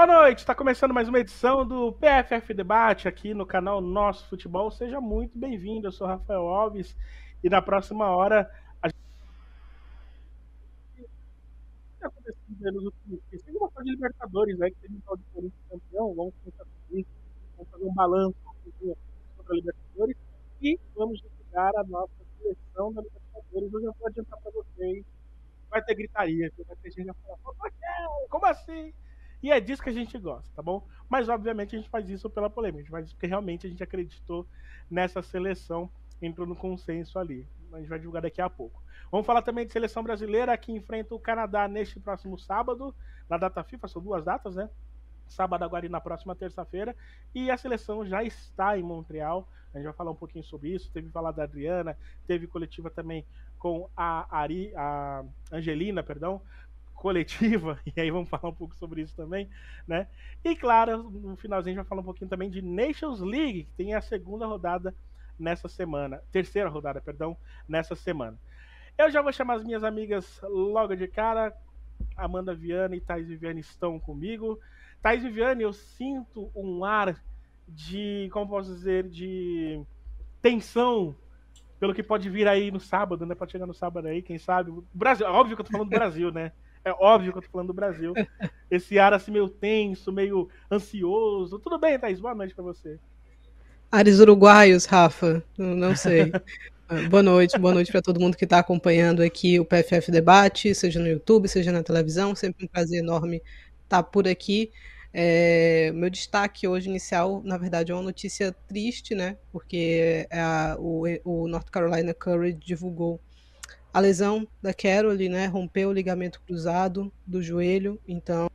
Boa noite, está começando mais uma edição do PFF Debate aqui no canal Nosso Futebol. Seja muito bem-vindo, eu sou Rafael Alves e na próxima hora a gente últimos dias. Tem uma de Libertadores, né? Que teve um tal de Corinthians campeão. Vamos começar com isso, vamos fazer um balanço sobre a Libertadores e vamos divulgar a nossa seleção da Libertadores. Hoje eu vou adiantar para vocês. Vai ter gritaria, vai ter gente vai falar, como assim? E é disso que a gente gosta, tá bom? Mas obviamente a gente faz isso pela polêmica, isso porque realmente a gente acreditou nessa seleção, entrou no consenso ali. A gente vai divulgar daqui a pouco. Vamos falar também de seleção brasileira que enfrenta o Canadá neste próximo sábado, na data FIFA, são duas datas, né? Sábado agora e na próxima terça-feira. E a seleção já está em Montreal. A gente vai falar um pouquinho sobre isso. Teve falar da Adriana, teve coletiva também com a Ari, a Angelina, perdão, coletiva, e aí vamos falar um pouco sobre isso também, né? E claro, no finalzinho a gente vai falar um pouquinho também de Nations League, que tem a segunda rodada nessa semana, terceira rodada, perdão, nessa semana. Eu já vou chamar as minhas amigas logo de cara. Amanda Viana e Thais Viviane estão comigo. Thais Viviane, eu sinto um ar de, como posso dizer, de tensão pelo que pode vir aí no sábado, né? Pode chegar no sábado aí, quem sabe. Brasil, óbvio que eu tô falando do Brasil, né? É óbvio que eu tô falando do Brasil. Esse ar assim meio tenso, meio ansioso. Tudo bem, Thaís? Boa noite para você. Ares uruguaios, Rafa. Não sei. Ah, boa noite, boa noite para todo mundo que está acompanhando aqui o PFF Debate, seja no YouTube, seja na televisão. Sempre um prazer enorme estar tá por aqui. É, meu destaque hoje inicial, na verdade, é uma notícia triste, né? Porque a, o, o North Carolina Courage divulgou a lesão da Carole, né? Rompeu o ligamento cruzado do joelho, então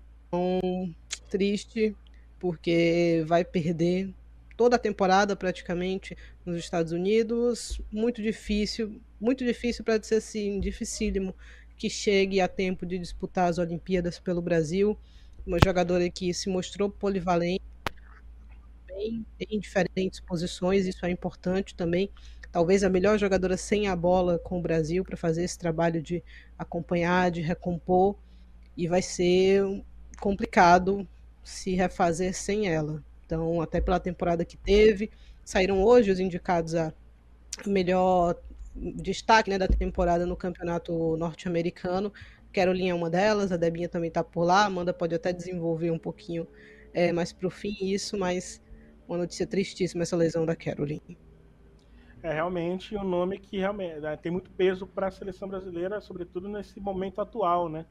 triste porque vai perder toda a temporada praticamente nos Estados Unidos. Muito difícil, muito difícil para dizer assim, dificílimo que chegue a tempo de disputar as Olimpíadas pelo Brasil. Uma jogadora que se mostrou polivalente bem, em diferentes posições, isso é importante também talvez a melhor jogadora sem a bola com o Brasil para fazer esse trabalho de acompanhar, de recompor, e vai ser complicado se refazer sem ela. Então, até pela temporada que teve, saíram hoje os indicados a melhor destaque né, da temporada no campeonato norte-americano. Caroline é uma delas, a Debinha também está por lá. A Amanda pode até desenvolver um pouquinho é, mais para o fim isso, mas uma notícia tristíssima essa lesão da Caroline é realmente um nome que realmente né, tem muito peso para a seleção brasileira, sobretudo nesse momento atual, né?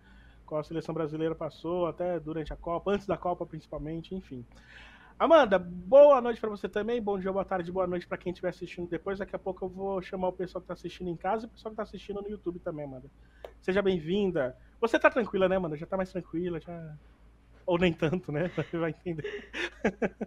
Qual a seleção brasileira passou, até durante a Copa, antes da Copa principalmente, enfim. Amanda, boa noite para você também, bom dia, boa tarde, boa noite para quem estiver assistindo depois. Daqui a pouco eu vou chamar o pessoal que está assistindo em casa e o pessoal que está assistindo no YouTube também, Amanda. Seja bem-vinda. Você está tranquila, né, Amanda? Já está mais tranquila, já ou nem tanto, né? Você vai entender.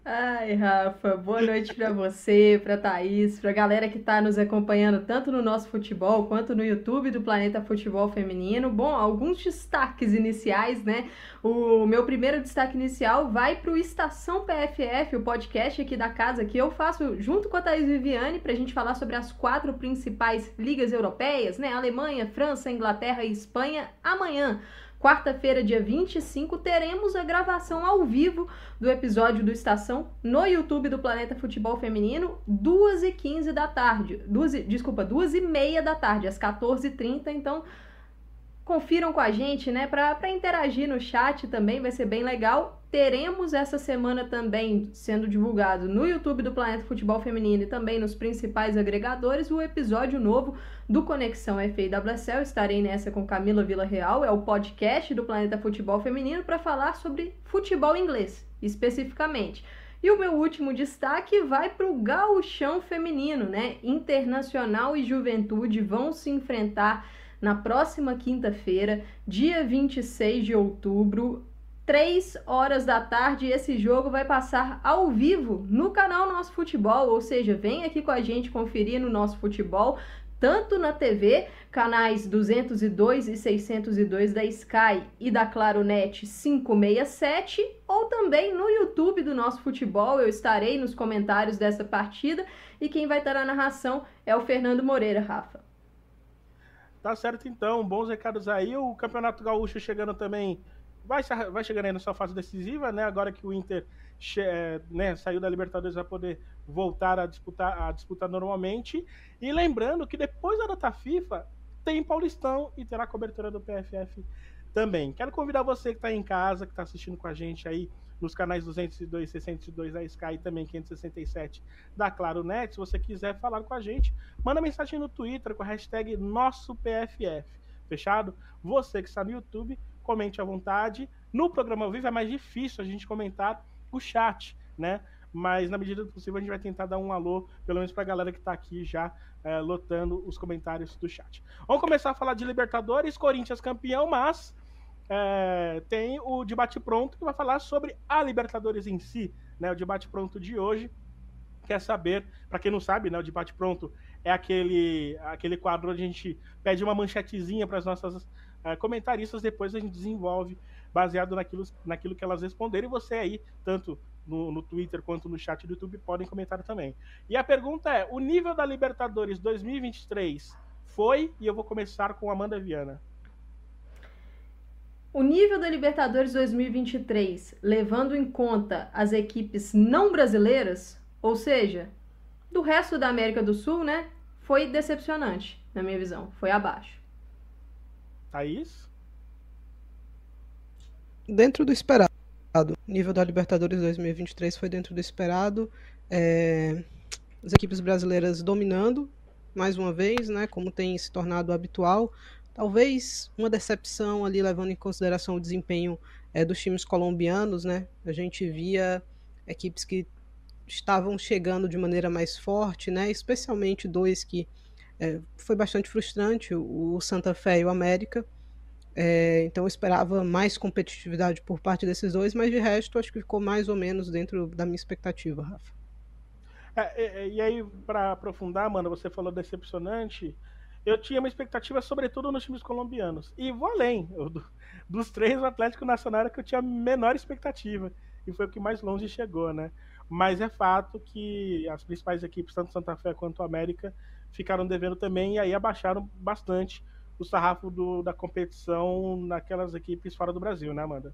Ai, Rafa, boa noite para você, para Thaís, para a galera que está nos acompanhando tanto no nosso futebol quanto no YouTube do Planeta Futebol Feminino. Bom, alguns destaques iniciais, né? O meu primeiro destaque inicial vai para o Estação PFF, o podcast aqui da casa que eu faço junto com a Thaís Viviane para a gente falar sobre as quatro principais ligas europeias, né? Alemanha, França, Inglaterra e Espanha amanhã. Quarta-feira, dia 25, teremos a gravação ao vivo do episódio do Estação no YouTube do Planeta Futebol Feminino, 2h15 da tarde. 2, desculpa, 2h30 da tarde, às 14h30. Então, confiram com a gente, né? Para interagir no chat também, vai ser bem legal. Teremos essa semana também sendo divulgado no YouTube do Planeta Futebol Feminino e também nos principais agregadores o episódio novo do Conexão FIWSL. Estarei nessa com Camila Vila Real, é o podcast do Planeta Futebol Feminino para falar sobre futebol inglês, especificamente. E o meu último destaque vai para o gauchão feminino, né? Internacional e Juventude vão se enfrentar na próxima quinta-feira, dia 26 de outubro, 3 horas da tarde. Esse jogo vai passar ao vivo no canal Nosso Futebol, ou seja, vem aqui com a gente conferir no Nosso Futebol, tanto na TV, canais 202 e 602 da Sky e da Claronet 567, ou também no YouTube do Nosso Futebol. Eu estarei nos comentários dessa partida e quem vai estar na narração é o Fernando Moreira, Rafa. Tá certo então, bons recados aí. O Campeonato Gaúcho chegando também vai, vai chegando aí na sua fase decisiva, né? Agora que o Inter é, né, saiu da Libertadores, vai poder voltar a disputar, a disputar normalmente. E lembrando que depois da data FIFA, tem Paulistão e terá cobertura do PFF também. Quero convidar você que está em casa, que está assistindo com a gente aí nos canais 202 602 da Sky e também 567 da Claro Net. Se você quiser falar com a gente, manda mensagem no Twitter com a hashtag NossoPFF. Fechado? Você que está no YouTube, comente à vontade. No programa ao vivo é mais difícil a gente comentar o chat, né? Mas na medida do possível a gente vai tentar dar um alô, pelo menos para a galera que está aqui já é, lotando os comentários do chat. Vamos começar a falar de Libertadores, Corinthians campeão, mas é, tem o debate pronto que vai falar sobre a Libertadores em si, né? O debate pronto de hoje quer saber, para quem não sabe, né, o debate pronto é aquele aquele quadro onde a gente pede uma manchetezinha para as nossas é, comentaristas, depois a gente desenvolve baseado naquilo, naquilo que elas responderem. E você aí, tanto no, no Twitter quanto no chat do YouTube, podem comentar também. E a pergunta é: o nível da Libertadores 2023 foi? E eu vou começar com Amanda Viana. O nível da Libertadores 2023, levando em conta as equipes não brasileiras, ou seja, do resto da América do Sul, né? Foi decepcionante, na minha visão. Foi abaixo. Thaís? Dentro do esperado. O nível da Libertadores 2023 foi dentro do esperado. É... As equipes brasileiras dominando, mais uma vez, né? Como tem se tornado habitual. Talvez uma decepção ali, levando em consideração o desempenho é, dos times colombianos, né? A gente via equipes que estavam chegando de maneira mais forte, né? Especialmente dois que é, foi bastante frustrante, o Santa Fé e o América. É, então eu esperava mais competitividade por parte desses dois, mas de resto acho que ficou mais ou menos dentro da minha expectativa, Rafa. É, e aí, para aprofundar, mano, você falou decepcionante eu tinha uma expectativa, sobretudo nos times colombianos. E vou além. Eu, dos três, o Atlético Nacional era que eu tinha a menor expectativa. E foi o que mais longe chegou, né? Mas é fato que as principais equipes, tanto Santa Fé quanto América, ficaram devendo também e aí abaixaram bastante o sarrafo do, da competição naquelas equipes fora do Brasil, né, Amanda?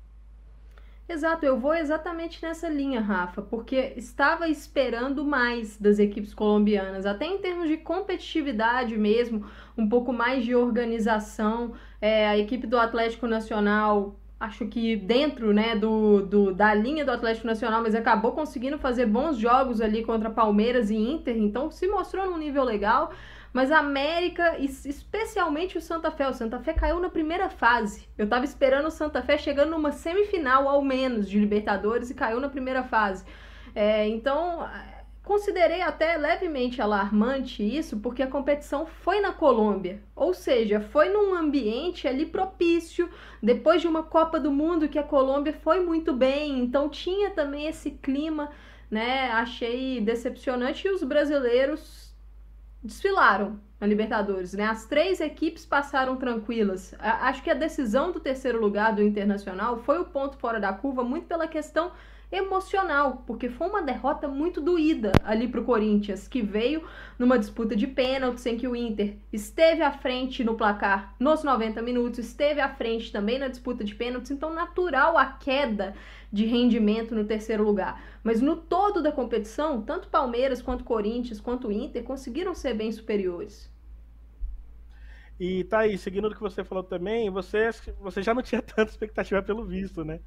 Exato, eu vou exatamente nessa linha, Rafa, porque estava esperando mais das equipes colombianas, até em termos de competitividade mesmo, um pouco mais de organização. É, a equipe do Atlético Nacional, acho que dentro né, do, do, da linha do Atlético Nacional, mas acabou conseguindo fazer bons jogos ali contra Palmeiras e Inter, então se mostrou num nível legal. Mas a América, especialmente o Santa Fé, o Santa Fé caiu na primeira fase. Eu tava esperando o Santa Fé chegando numa semifinal ao menos de Libertadores e caiu na primeira fase. É, então, considerei até levemente alarmante isso, porque a competição foi na Colômbia, ou seja, foi num ambiente ali propício, depois de uma Copa do Mundo que a Colômbia foi muito bem, então tinha também esse clima, né? Achei decepcionante e os brasileiros desfilaram na Libertadores, né? As três equipes passaram tranquilas. Acho que a decisão do terceiro lugar do Internacional foi o ponto fora da curva, muito pela questão emocional, porque foi uma derrota muito doída ali para o Corinthians, que veio numa disputa de pênaltis em que o Inter esteve à frente no placar nos 90 minutos, esteve à frente também na disputa de pênaltis, então natural a queda de rendimento no terceiro lugar. Mas no todo da competição, tanto Palmeiras quanto Corinthians quanto Inter conseguiram ser bem superiores. E tá aí, seguindo o que você falou também, você, você já não tinha tanta expectativa pelo visto, né?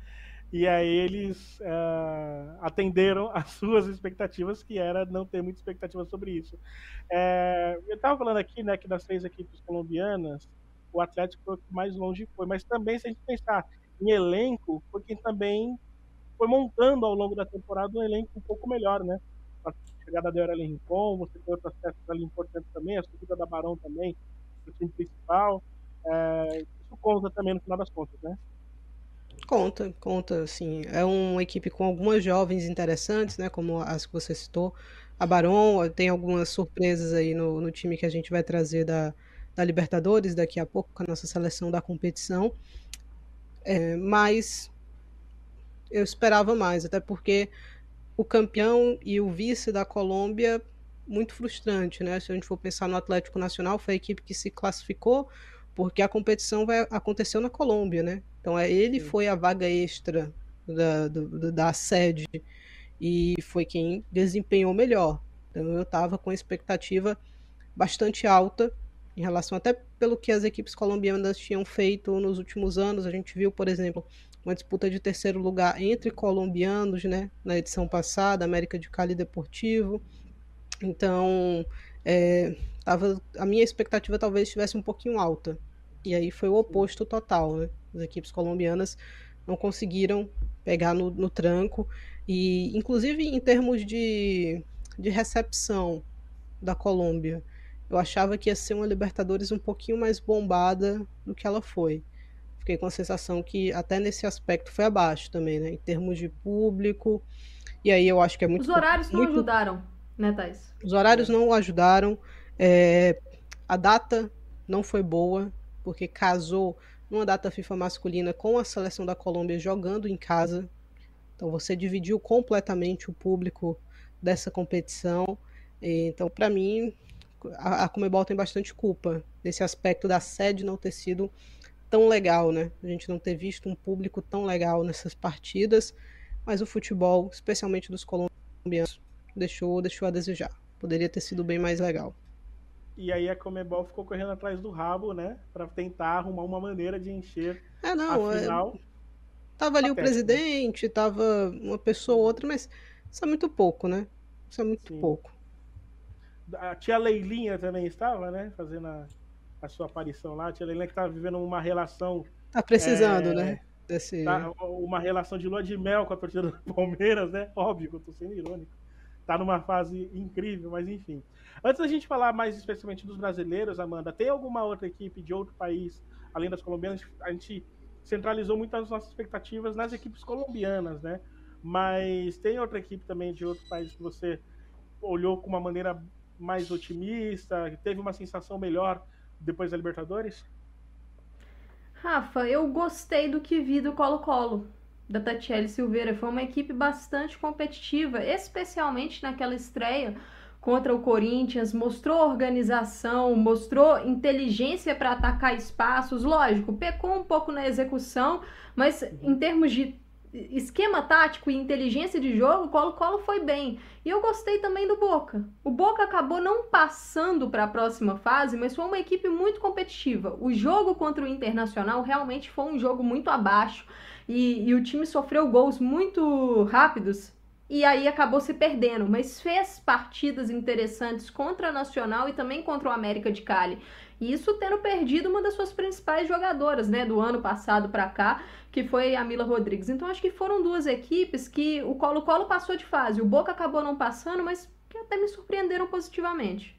E aí eles uh, atenderam às suas expectativas, que era não ter muita expectativa sobre isso. É, eu estava falando aqui, né, que das três equipes colombianas, o Atlético foi o que mais longe foi, mas também se a gente pensar em elenco, foi quem também foi montando ao longo da temporada um elenco um pouco melhor, né? A chegada da Aurélio Rincon, você tem outras peças ali importantes também, a subida da Barão também, o time principal. É, isso conta também no final das contas, né? Conta, conta, assim. É uma equipe com algumas jovens interessantes, né? Como as que você citou. A Baron tem algumas surpresas aí no, no time que a gente vai trazer da, da Libertadores daqui a pouco, com a nossa seleção da competição. É, mas eu esperava mais, até porque o campeão e o vice da Colômbia, muito frustrante, né? Se a gente for pensar no Atlético Nacional, foi a equipe que se classificou porque a competição vai, aconteceu na Colômbia, né? Então é, ele foi a vaga extra da, do, da sede e foi quem desempenhou melhor. Então eu estava com expectativa bastante alta em relação até pelo que as equipes colombianas tinham feito nos últimos anos. A gente viu, por exemplo, uma disputa de terceiro lugar entre colombianos, né, na edição passada, América de Cali Deportivo. Então, é, tava, a minha expectativa talvez estivesse um pouquinho alta. E aí foi o oposto total, né? As equipes colombianas não conseguiram pegar no, no tranco. E, inclusive, em termos de, de recepção da Colômbia, eu achava que ia ser uma Libertadores um pouquinho mais bombada do que ela foi. Fiquei com a sensação que até nesse aspecto foi abaixo também, né? Em termos de público. E aí eu acho que é muito. Os horários muito... não ajudaram, né, Thais? Os horários não ajudaram. É... A data não foi boa, porque casou numa data FIFA masculina com a seleção da Colômbia jogando em casa. Então você dividiu completamente o público dessa competição. Então, para mim, a, a Comebol tem bastante culpa nesse aspecto da sede não ter sido tão legal, né? A gente não ter visto um público tão legal nessas partidas, mas o futebol, especialmente dos colombianos, deixou, deixou a desejar. Poderia ter sido bem mais legal. E aí a Comebol ficou correndo atrás do rabo, né? Para tentar arrumar uma maneira de encher é, não, a final. É... Tava ali o presidente, tava uma pessoa ou outra, mas isso é muito pouco, né? Isso é muito Sim. pouco. A tia Leilinha também estava, né? Fazendo a, a sua aparição lá. A tia Leilinha que estava vivendo uma relação. Tá precisando, é, né? Desse... Tá, uma relação de lua de mel com a torcida do Palmeiras, né? Óbvio que eu tô sendo irônico. Tá numa fase incrível, mas enfim. Antes da gente falar mais especialmente dos brasileiros, Amanda, tem alguma outra equipe de outro país, além das colombianas? A gente centralizou muitas das nossas expectativas nas equipes colombianas, né? Mas tem outra equipe também de outro país que você olhou com uma maneira mais otimista, teve uma sensação melhor depois da Libertadores? Rafa, eu gostei do que vi do Colo-Colo, da Tatiele Silveira. Foi uma equipe bastante competitiva, especialmente naquela estreia contra o Corinthians, mostrou organização, mostrou inteligência para atacar espaços. Lógico, pecou um pouco na execução, mas em termos de esquema tático e inteligência de jogo, o Colo-Colo foi bem. E eu gostei também do Boca. O Boca acabou não passando para a próxima fase, mas foi uma equipe muito competitiva. O jogo contra o Internacional realmente foi um jogo muito abaixo e, e o time sofreu gols muito rápidos e aí acabou se perdendo, mas fez partidas interessantes contra a Nacional e também contra o América de Cali. E isso tendo perdido uma das suas principais jogadoras, né, do ano passado para cá, que foi a Mila Rodrigues. Então acho que foram duas equipes que o Colo-Colo passou de fase, o Boca acabou não passando, mas que até me surpreenderam positivamente.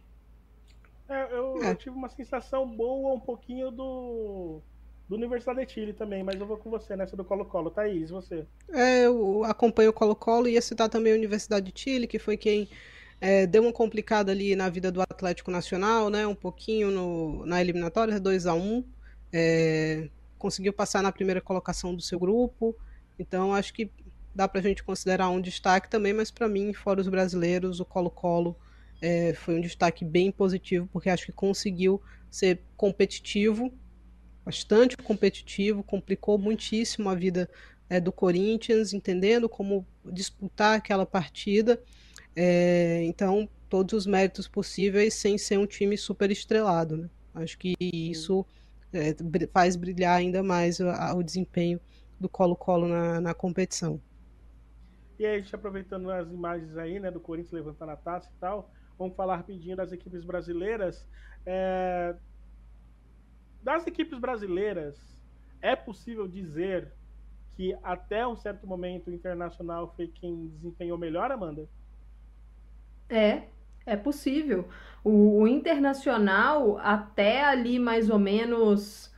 É, eu, é. eu tive uma sensação boa um pouquinho do do Universidade de Chile também, mas eu vou com você nessa do Colo-Colo. Thaís, você? É, eu acompanho o Colo-Colo e ia citar também a Universidade de Chile, que foi quem é, deu uma complicada ali na vida do Atlético Nacional, né? Um pouquinho no, na eliminatória, 2 a 1 é, Conseguiu passar na primeira colocação do seu grupo. Então, acho que dá para a gente considerar um destaque também, mas para mim, fora os brasileiros, o Colo-Colo é, foi um destaque bem positivo, porque acho que conseguiu ser competitivo bastante competitivo, complicou muitíssimo a vida é, do Corinthians, entendendo como disputar aquela partida. É, então, todos os méritos possíveis sem ser um time super estrelado. Né? Acho que isso é, faz brilhar ainda mais o, o desempenho do Colo-Colo na, na, competição. E aí, a gente aproveitando as imagens aí, né, do Corinthians levantando a taça e tal, vamos falar rapidinho das equipes brasileiras. É, das equipes brasileiras, é possível dizer que até um certo momento o Internacional foi quem desempenhou melhor, Amanda? É, é possível. O, o, Internacional, até ali mais ou menos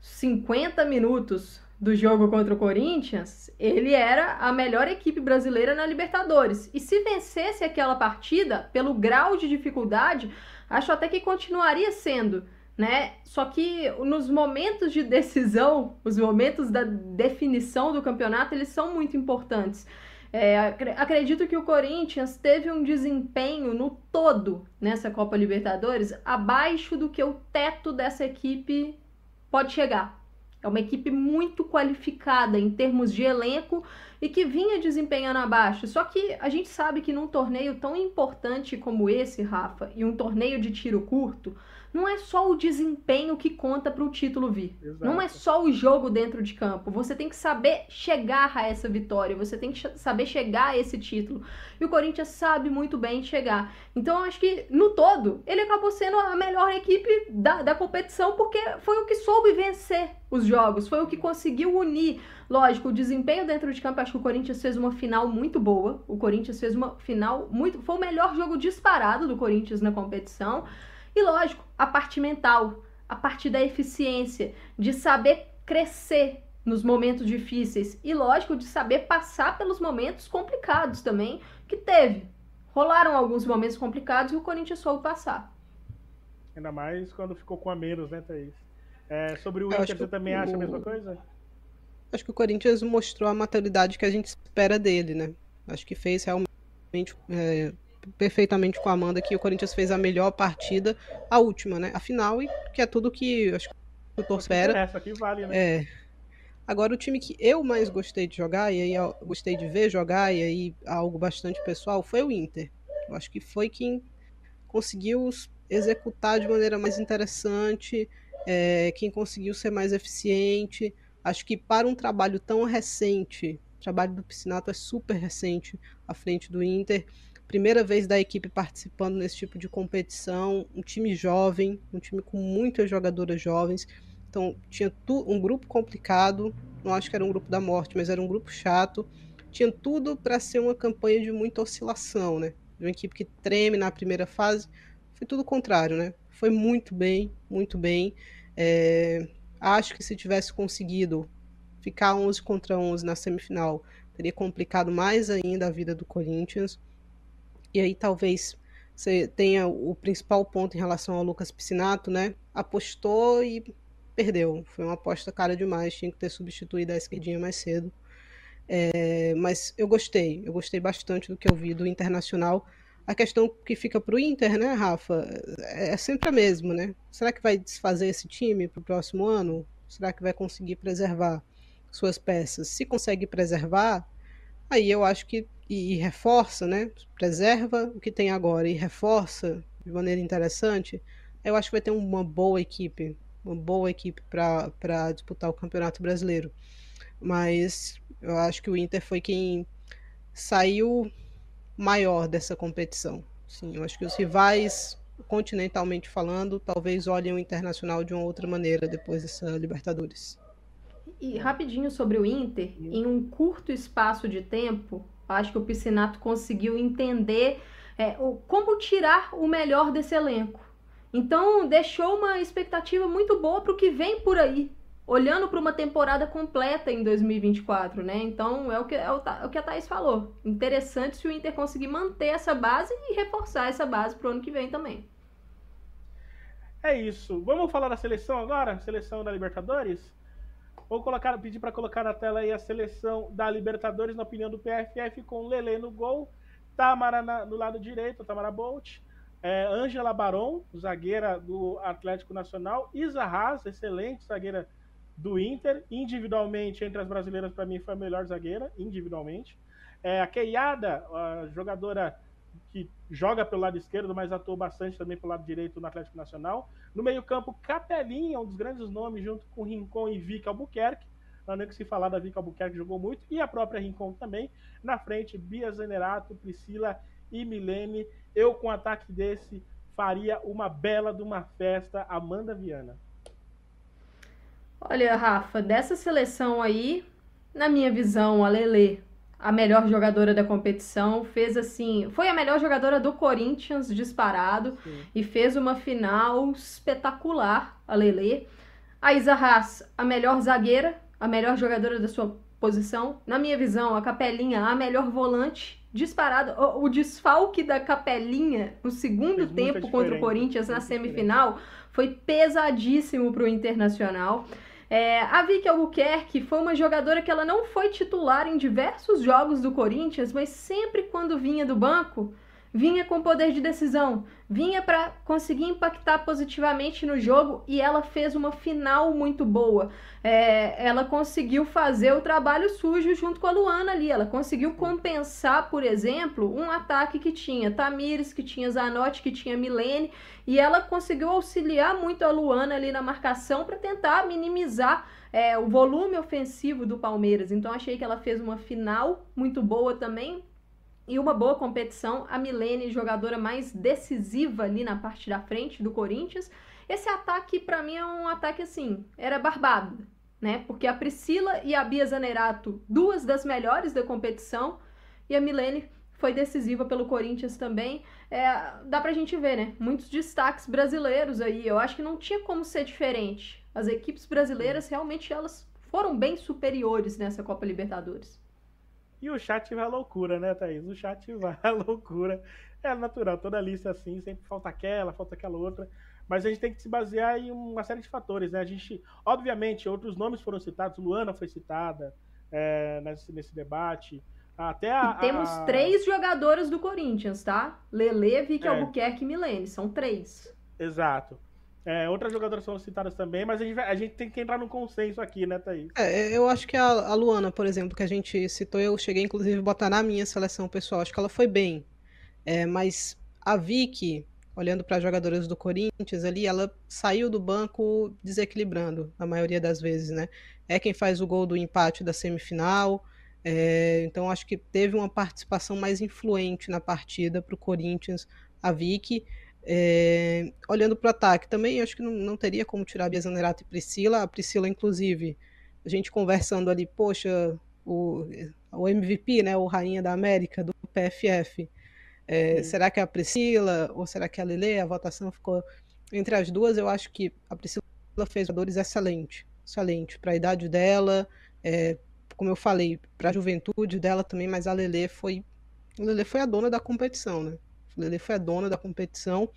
50 minutos do jogo contra o Corinthians, ele era a melhor equipe brasileira na Libertadores. E se vencesse aquela partida, pelo grau de dificuldade, acho até que continuaria sendo né? Só que nos momentos de decisão, os momentos da definição do campeonato, eles são muito importantes. É, acredito que o Corinthians teve um desempenho no todo nessa Copa Libertadores abaixo do que o teto dessa equipe pode chegar. É uma equipe muito qualificada em termos de elenco e que vinha desempenhando abaixo. Só que a gente sabe que num torneio tão importante como esse, Rafa, e um torneio de tiro curto, não é só o desempenho que conta para o título vir. Exato. Não é só o jogo dentro de campo. Você tem que saber chegar a essa vitória, você tem que saber chegar a esse título. E o Corinthians sabe muito bem chegar. Então, eu acho que, no todo, ele acabou sendo a melhor equipe da, da competição, porque foi o que soube vencer os jogos, foi o que conseguiu unir. Lógico, o desempenho dentro de campo, acho que o Corinthians fez uma final muito boa. O Corinthians fez uma final muito. Foi o melhor jogo disparado do Corinthians na competição. E lógico, a parte mental, a parte da eficiência, de saber crescer nos momentos difíceis e lógico de saber passar pelos momentos complicados também que teve. Rolaram alguns momentos complicados e o Corinthians soube passar. Ainda mais quando ficou com a menos, né, Thaís? É, sobre o Inter, você também o... acha a mesma coisa? Acho que o Corinthians mostrou a maturidade que a gente espera dele, né? Acho que fez realmente é, perfeitamente com a Amanda que o Corinthians fez a melhor partida, a última, né? A final, e que é tudo que acho que o torcedor espera. Essa aqui vale, né? É. Agora, o time que eu mais gostei de jogar, e aí eu gostei de ver jogar, e aí algo bastante pessoal, foi o Inter. Eu acho que foi quem conseguiu executar de maneira mais interessante, é, quem conseguiu ser mais eficiente. Acho que para um trabalho tão recente, o trabalho do Piscinato é super recente à frente do Inter, primeira vez da equipe participando nesse tipo de competição, um time jovem, um time com muitas jogadoras jovens. Então tinha um grupo complicado, não acho que era um grupo da morte, mas era um grupo chato. Tinha tudo para ser uma campanha de muita oscilação, né? De uma equipe que treme na primeira fase. Foi tudo o contrário, né? Foi muito bem, muito bem. É... Acho que se tivesse conseguido ficar 11 contra 11 na semifinal, teria complicado mais ainda a vida do Corinthians. E aí talvez você tenha o principal ponto em relação ao Lucas Piscinato, né? Apostou e perdeu. Foi uma aposta cara demais, tinha que ter substituído a esquerdinha mais cedo. É, mas eu gostei, eu gostei bastante do que eu vi do Internacional. A questão que fica para o Inter, né, Rafa, é, é sempre a mesma, né? Será que vai desfazer esse time para o próximo ano? Será que vai conseguir preservar suas peças? Se consegue preservar, aí eu acho que e, e, reforça, né? Preserva o que tem agora e reforça de maneira interessante, eu acho que vai ter uma boa equipe, uma boa equipe para disputar o Campeonato Brasileiro. Mas eu acho que o Inter foi quem saiu maior dessa competição. Sim, eu acho que os rivais, continentalmente falando, talvez olhem o Internacional de uma outra maneira depois dessa Libertadores. E rapidinho sobre o Inter, em um curto espaço de tempo, Acho que o Piscinato conseguiu entender é, o, como tirar o melhor desse elenco. Então, deixou uma expectativa muito boa para o que vem por aí, olhando para uma temporada completa em 2024, né? Então, é o, que, é o, é o que a Thaís falou. Interessante se o Inter conseguir manter essa base e reforçar essa base para o ano que vem também. É isso. Vamos falar da seleção agora? Seleção da Libertadores? Vou colocar, pedir para colocar na tela aí a seleção da Libertadores, na opinião do PFF, com Lele no gol, Tamara na, no lado direito, Tamara Bolt, é, Ângela Baron, zagueira do Atlético Nacional, Isa Haas, excelente zagueira do Inter, individualmente, entre as brasileiras, para mim, foi a melhor zagueira, individualmente. É, a Keiada, a jogadora que joga pelo lado esquerdo, mas atuou bastante também pelo lado direito no Atlético Nacional. No meio-campo, Capelinha, um dos grandes nomes, junto com Rincon e Vic Albuquerque. Não nem que se falar da Vic Albuquerque, jogou muito. E a própria Rincon também. Na frente, Bia Zenerato, Priscila e Milene. Eu, com um ataque desse, faria uma bela de uma festa. Amanda Viana. Olha, Rafa, dessa seleção aí, na minha visão, a Lele a melhor jogadora da competição, fez assim, foi a melhor jogadora do Corinthians disparado Sim. e fez uma final espetacular, a Lele. A Isa Haas, a melhor zagueira, a melhor jogadora da sua posição. Na minha visão, a Capelinha, a melhor volante disparado. O, o desfalque da Capelinha no segundo tempo contra o Corinthians na semifinal foi pesadíssimo para o Internacional. É, a Vicky Albuquerque foi uma jogadora que ela não foi titular em diversos jogos do Corinthians, mas sempre quando vinha do banco, vinha com poder de decisão, vinha para conseguir impactar positivamente no jogo e ela fez uma final muito boa. É, ela conseguiu fazer o trabalho sujo junto com a Luana ali. Ela conseguiu compensar, por exemplo, um ataque que tinha Tamires, que tinha Zanotti, que tinha Milene, e ela conseguiu auxiliar muito a Luana ali na marcação para tentar minimizar é, o volume ofensivo do Palmeiras. Então achei que ela fez uma final muito boa também e uma boa competição. A Milene, jogadora mais decisiva ali na parte da frente do Corinthians. Esse ataque, para mim, é um ataque assim, era barbado, né? Porque a Priscila e a Bia Zanerato, duas das melhores da competição, e a Milene foi decisiva pelo Corinthians também. É, dá pra gente ver, né? Muitos destaques brasileiros aí. Eu acho que não tinha como ser diferente. As equipes brasileiras realmente elas foram bem superiores nessa Copa Libertadores. E o chat vai à loucura, né, Thaís? O chat vai à loucura. É natural, toda lista assim, sempre falta aquela, falta aquela outra. Mas a gente tem que se basear em uma série de fatores, né? A gente, obviamente, outros nomes foram citados, Luana foi citada é, nesse, nesse debate. Até a, e temos a... três jogadoras do Corinthians, tá? Lele, Vicky é. Albuquerque e Milene. São três. Exato. É, outras jogadoras foram citadas também, mas a gente, a gente, tem que entrar num consenso aqui, né, Thaís? É, eu acho que a, a, Luana, por exemplo, que a gente citou, eu cheguei inclusive a botar na minha seleção pessoal. Acho que ela foi bem. É, mas a Vicky, olhando para as jogadoras do Corinthians ali, ela saiu do banco desequilibrando, na maioria das vezes, né? É quem faz o gol do empate da semifinal. É, então acho que teve uma participação mais influente na partida para o Corinthians, a Vicky. É, olhando para o ataque, também acho que não, não teria como tirar a Bia Zanerato e Priscila. A Priscila, inclusive, a gente conversando ali, poxa, o, o MVP, né, o Rainha da América, do PFF. É, será que é a Priscila ou será que é a Lele? A votação ficou entre as duas. Eu acho que a Priscila fez jogadores excelente, excelente para a idade dela, é, como eu falei, para a juventude dela também. Mas a Lele foi, a Lele foi a dona da competição, né? Lele foi a dona da competição,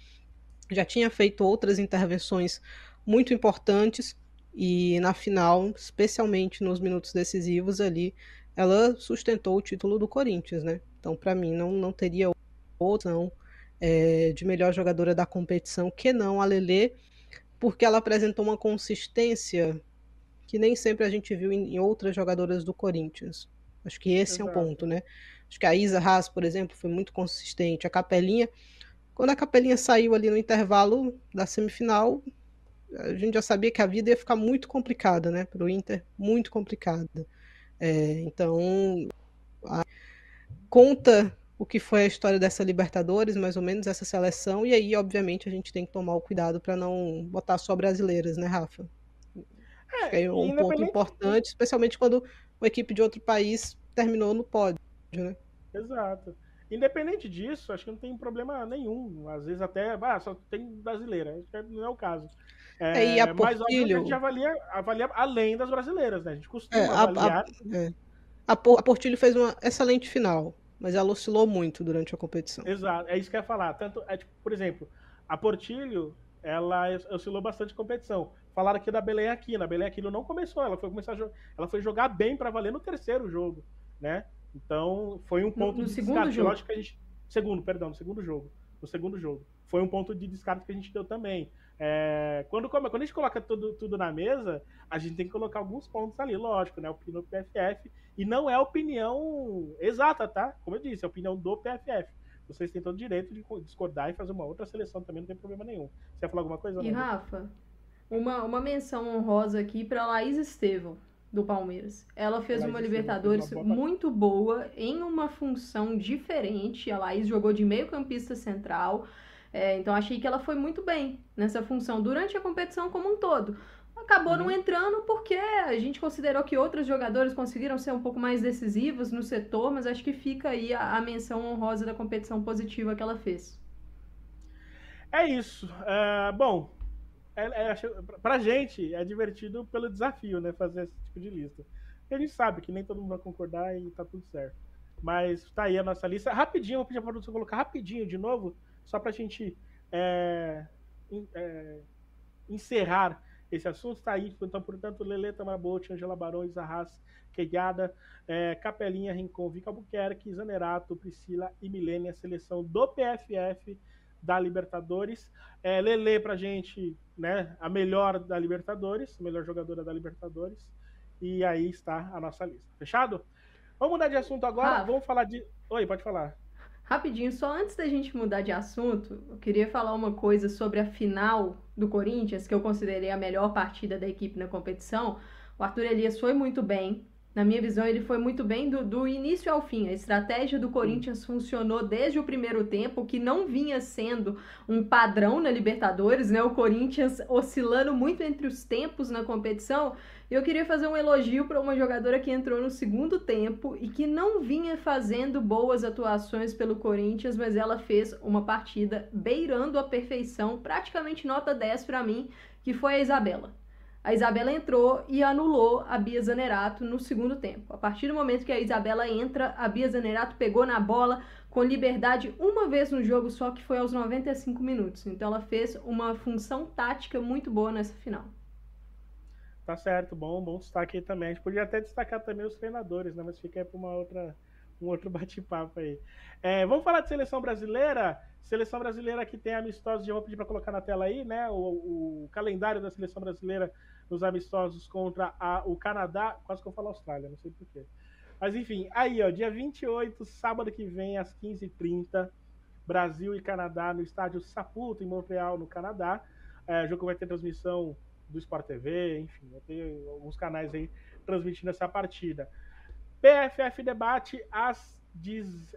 já tinha feito outras intervenções muito importantes e na final, especialmente nos minutos decisivos ali, ela sustentou o título do Corinthians, né? Então, para mim, não, não teria outra é, de melhor jogadora da competição que não a Lele, porque ela apresentou uma consistência que nem sempre a gente viu em, em outras jogadoras do Corinthians. Acho que esse Exato. é o ponto, né? Acho que a Isa Haas, por exemplo, foi muito consistente. A Capelinha, quando a Capelinha saiu ali no intervalo da semifinal, a gente já sabia que a vida ia ficar muito complicada, né? Para o Inter, muito complicada. É, então, a... conta o que foi a história dessa Libertadores, mais ou menos, essa seleção, e aí, obviamente, a gente tem que tomar o cuidado para não botar só brasileiras, né, Rafa? É, Acho que é um ponto importante, especialmente quando uma equipe de outro país terminou no pódio né? Exato. Independente disso, acho que não tem problema nenhum. Às vezes até, ah, só tem brasileira, não é o caso. É, é, e a Portilho... Mas a gente avalia, avalia além das brasileiras, né? A gente costuma é, a, avaliar. A, é. a, Portilho fez uma excelente final, mas ela oscilou muito durante a competição. Exato, é isso que eu ia falar. Tanto, é, tipo, por exemplo, a Portilho, ela oscilou bastante competição. Falaram aqui da Belém Aquino. A Belém Aquino não começou, ela foi começar jogar, ela foi jogar bem para valer no terceiro jogo, né? Então, foi um ponto no, no de segundo descarte. Jogo. Lógico que a gente. Segundo, perdão, no segundo jogo. No segundo jogo. Foi um ponto de descarte que a gente deu também. É, quando, quando a gente coloca tudo, tudo na mesa, a gente tem que colocar alguns pontos ali, lógico, né? Opinião do PFF. E não é opinião exata, tá? Como eu disse, é opinião do PFF. Vocês têm todo o direito de discordar e fazer uma outra seleção também, não tem problema nenhum. Você ia falar alguma coisa? E, Rafa, uma, uma menção honrosa aqui para Laís Estevam do Palmeiras. Ela fez uma Libertadores uma muito boa em uma função diferente. A Laís jogou de meio-campista central. É, então achei que ela foi muito bem nessa função durante a competição como um todo. Acabou uhum. não entrando porque a gente considerou que outros jogadores conseguiram ser um pouco mais decisivos no setor, mas acho que fica aí a, a menção honrosa da competição positiva que ela fez. É isso. Uh, bom, é, é, pra gente é divertido pelo desafio, né? Fazer esse tipo de lista. A gente sabe que nem todo mundo vai concordar e tá tudo certo. Mas tá aí a nossa lista. Rapidinho, vou pedir pra produção colocar rapidinho de novo, só pra gente é, é, encerrar esse assunto. Está aí, então, portanto, Lele, Tamarabote, Angela Barões, Arras, Queigada, é, Capelinha, Rincon, Vica Albuquerque, Zanerato, Priscila e Milene, a seleção do PFF da Libertadores. É, Lele pra gente, né, a melhor da Libertadores, melhor jogadora da Libertadores. E aí está a nossa lista. Fechado? Vamos mudar de assunto agora. Ah. Vamos falar de. Oi, pode falar. Rapidinho, só antes da gente mudar de assunto, eu queria falar uma coisa sobre a final do Corinthians, que eu considerei a melhor partida da equipe na competição. O Arthur Elias foi muito bem, na minha visão, ele foi muito bem do, do início ao fim. A estratégia do Corinthians funcionou desde o primeiro tempo, que não vinha sendo um padrão na Libertadores, né? O Corinthians oscilando muito entre os tempos na competição. E eu queria fazer um elogio para uma jogadora que entrou no segundo tempo e que não vinha fazendo boas atuações pelo Corinthians, mas ela fez uma partida beirando a perfeição, praticamente nota 10 para mim, que foi a Isabela a Isabela entrou e anulou a Bia Zanerato no segundo tempo. A partir do momento que a Isabela entra, a Bia Zanerato pegou na bola com liberdade uma vez no jogo, só que foi aos 95 minutos. Então ela fez uma função tática muito boa nessa final. Tá certo, bom, bom destaque aí também. A gente podia até destacar também os treinadores, né? Mas fica aí para uma outra, um outro bate-papo aí. É, vamos falar de seleção brasileira. Seleção brasileira que tem amistosos, já vou pedir para colocar na tela aí, né? O, o, calendário da seleção brasileira nos amistosos contra a, o Canadá. Quase que eu falo Austrália, não sei porquê. Mas enfim, aí, ó, dia 28, sábado que vem, às 15h30, Brasil e Canadá no estádio Saputo, em Montreal, no Canadá. É, jogo vai ter transmissão do Sport TV, enfim, vai ter alguns canais aí transmitindo essa partida. PFF Debate às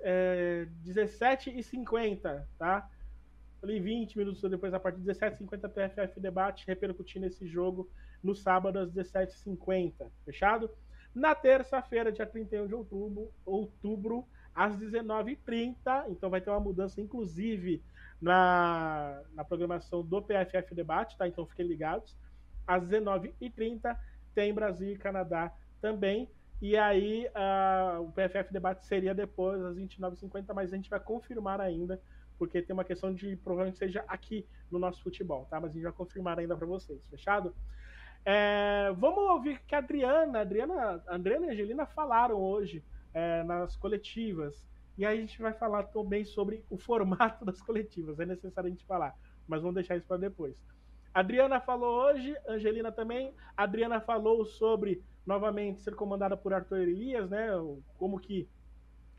é, 17h50, tá? Ali 20 minutos depois, a partir de 17h50, PFF Debate repercutindo esse jogo no sábado às 17h50, fechado? Na terça-feira, dia 31 de outubro, outubro às 19h30, então vai ter uma mudança, inclusive, na, na programação do PFF Debate, tá? Então fiquem ligados. Às 19h30 tem Brasil e Canadá também. E aí uh, o PFF debate seria depois, às 29h50, mas a gente vai confirmar ainda, porque tem uma questão de provavelmente seja aqui no nosso futebol, tá? Mas a gente vai confirmar ainda para vocês, fechado? É, vamos ouvir que a Adriana, Adriana, Adriana e a Angelina falaram hoje é, nas coletivas. E aí a gente vai falar também sobre o formato das coletivas. É necessário a gente falar, mas vamos deixar isso para depois. Adriana falou hoje, Angelina também. Adriana falou sobre novamente ser comandada por Arthur Elias, né? Como que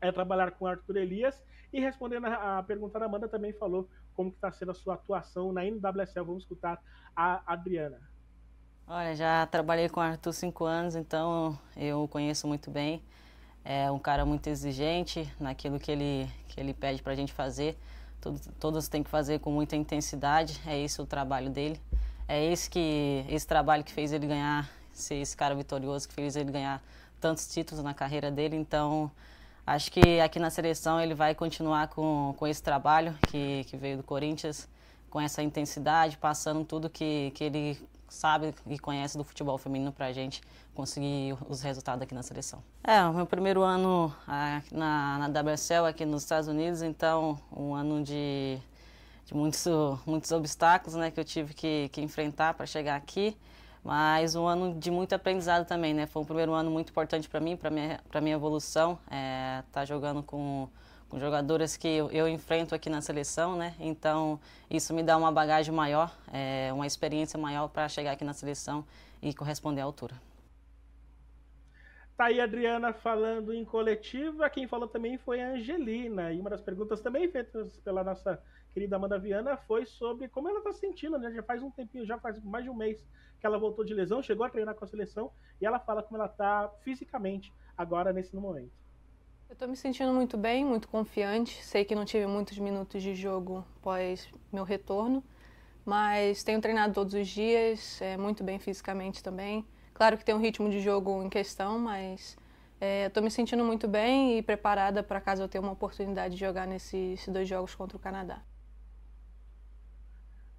é trabalhar com Arthur Elias. E respondendo a, pergunta da Amanda, também falou como que está sendo a sua atuação na NWSL. Vamos escutar a Adriana. Olha, já trabalhei com o Arthur cinco anos, então eu conheço muito bem. É um cara muito exigente naquilo que ele, que ele pede para a gente fazer. Todos, todos têm que fazer com muita intensidade, é esse o trabalho dele. É esse, que, esse trabalho que fez ele ganhar ser esse cara vitorioso que fez ele ganhar tantos títulos na carreira dele. Então, acho que aqui na seleção ele vai continuar com, com esse trabalho que, que veio do Corinthians, com essa intensidade, passando tudo que, que ele sabe e conhece do futebol feminino para a gente conseguir os resultados aqui na seleção. É, o meu primeiro ano na, na WSL aqui nos Estados Unidos, então um ano de, de muitos, muitos obstáculos né, que eu tive que, que enfrentar para chegar aqui mas um ano de muito aprendizado também, né? Foi um primeiro ano muito importante para mim, para minha para minha evolução, é, tá jogando com, com jogadoras que eu, eu, enfrento aqui na seleção, né? Então isso me dá uma bagagem maior, é, uma experiência maior para chegar aqui na seleção e corresponder à altura. Tá aí a Adriana falando em coletiva. Quem falou também foi a Angelina. E uma das perguntas também feitas pela nossa querida Amanda Viana foi sobre como ela está sentindo, né? Já faz um tempinho, já faz mais de um mês que ela voltou de lesão, chegou a treinar com a seleção e ela fala como ela está fisicamente agora nesse momento. Eu estou me sentindo muito bem, muito confiante. Sei que não tive muitos minutos de jogo após meu retorno, mas tenho treinado todos os dias, é, muito bem fisicamente também. Claro que tem um ritmo de jogo em questão, mas estou é, me sentindo muito bem e preparada para caso eu tenha uma oportunidade de jogar nesses dois jogos contra o Canadá.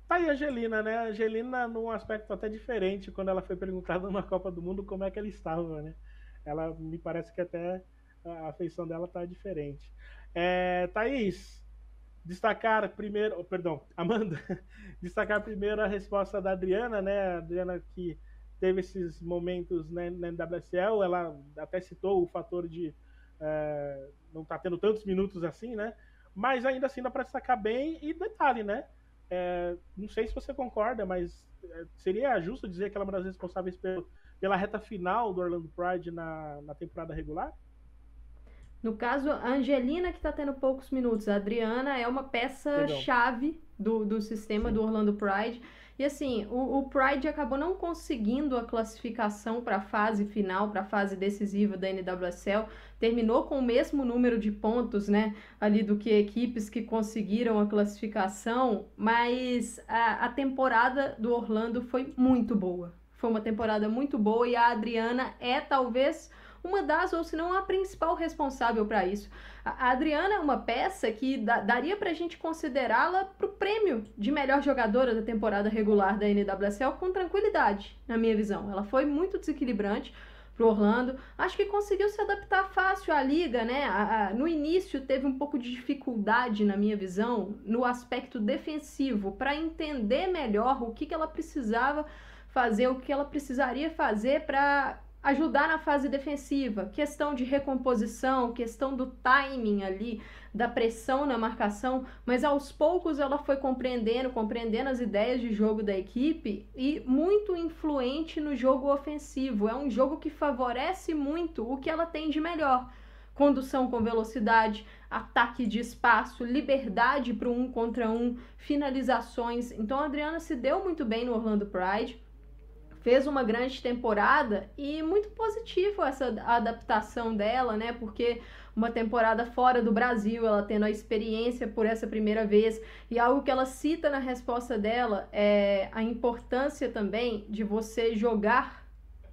Tá aí a Angelina, né? A Angelina, num aspecto até diferente, quando ela foi perguntada na Copa do Mundo como é que ela estava, né? Ela me parece que até a afeição dela tá diferente. É, Thaís, destacar primeiro, perdão, Amanda, destacar primeiro a resposta da Adriana, né? A Adriana que teve esses momentos né, na NWSL, ela até citou o fator de é, não tá tendo tantos minutos assim, né? Mas ainda assim dá para destacar bem. E detalhe, né? É, não sei se você concorda, mas é, seria justo dizer que ela é uma das responsáveis pelo, pela reta final do Orlando Pride na, na temporada regular? No caso, a Angelina, que está tendo poucos minutos, a Adriana é uma peça-chave do, do sistema Sim. do Orlando Pride. E assim, o, o, Pride acabou não conseguindo a classificação para a fase final, para a fase decisiva da NWSL. Terminou com o mesmo número de pontos, né? Ali do que equipes que conseguiram a classificação, mas a, a temporada do Orlando foi muito boa. Foi uma temporada muito boa e a Adriana é talvez uma das, ou se não a principal responsável para isso. A Adriana é uma peça que da, daria para a gente considerá-la para o prêmio de melhor jogadora da temporada regular da NWSL com tranquilidade, na minha visão. Ela foi muito desequilibrante pro Orlando. Acho que conseguiu se adaptar fácil à liga, né? A, a, no início teve um pouco de dificuldade, na minha visão, no aspecto defensivo, para entender melhor o que, que ela precisava fazer, o que ela precisaria fazer para ajudar na fase defensiva, questão de recomposição, questão do timing ali, da pressão na marcação, mas aos poucos ela foi compreendendo, compreendendo as ideias de jogo da equipe e muito influente no jogo ofensivo. É um jogo que favorece muito o que ela tem de melhor. Condução com velocidade, ataque de espaço, liberdade para um contra um, finalizações. Então a Adriana se deu muito bem no Orlando Pride fez uma grande temporada e muito positivo essa adaptação dela, né? Porque uma temporada fora do Brasil, ela tendo a experiência por essa primeira vez e algo que ela cita na resposta dela é a importância também de você jogar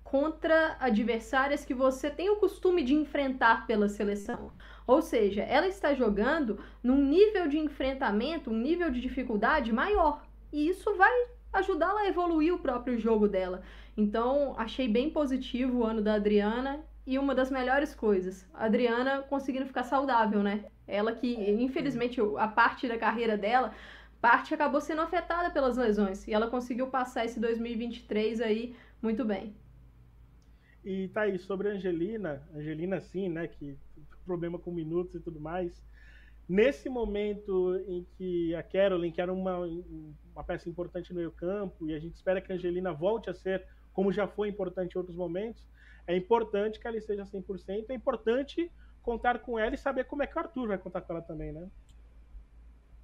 contra adversárias que você tem o costume de enfrentar pela seleção. Ou seja, ela está jogando num nível de enfrentamento, um nível de dificuldade maior. E isso vai ajudá-la a evoluir o próprio jogo dela. Então, achei bem positivo o ano da Adriana e uma das melhores coisas, a Adriana conseguindo ficar saudável, né? Ela que, infelizmente, a parte da carreira dela, parte acabou sendo afetada pelas lesões e ela conseguiu passar esse 2023 aí muito bem. E tá aí sobre a Angelina, Angelina sim, né, que problema com minutos e tudo mais. Nesse momento em que a Carolyn, que era uma, uma peça importante no meio campo, e a gente espera que a Angelina volte a ser, como já foi importante em outros momentos, é importante que ela esteja 100%, é importante contar com ela e saber como é que o Arthur vai contar com ela também, né?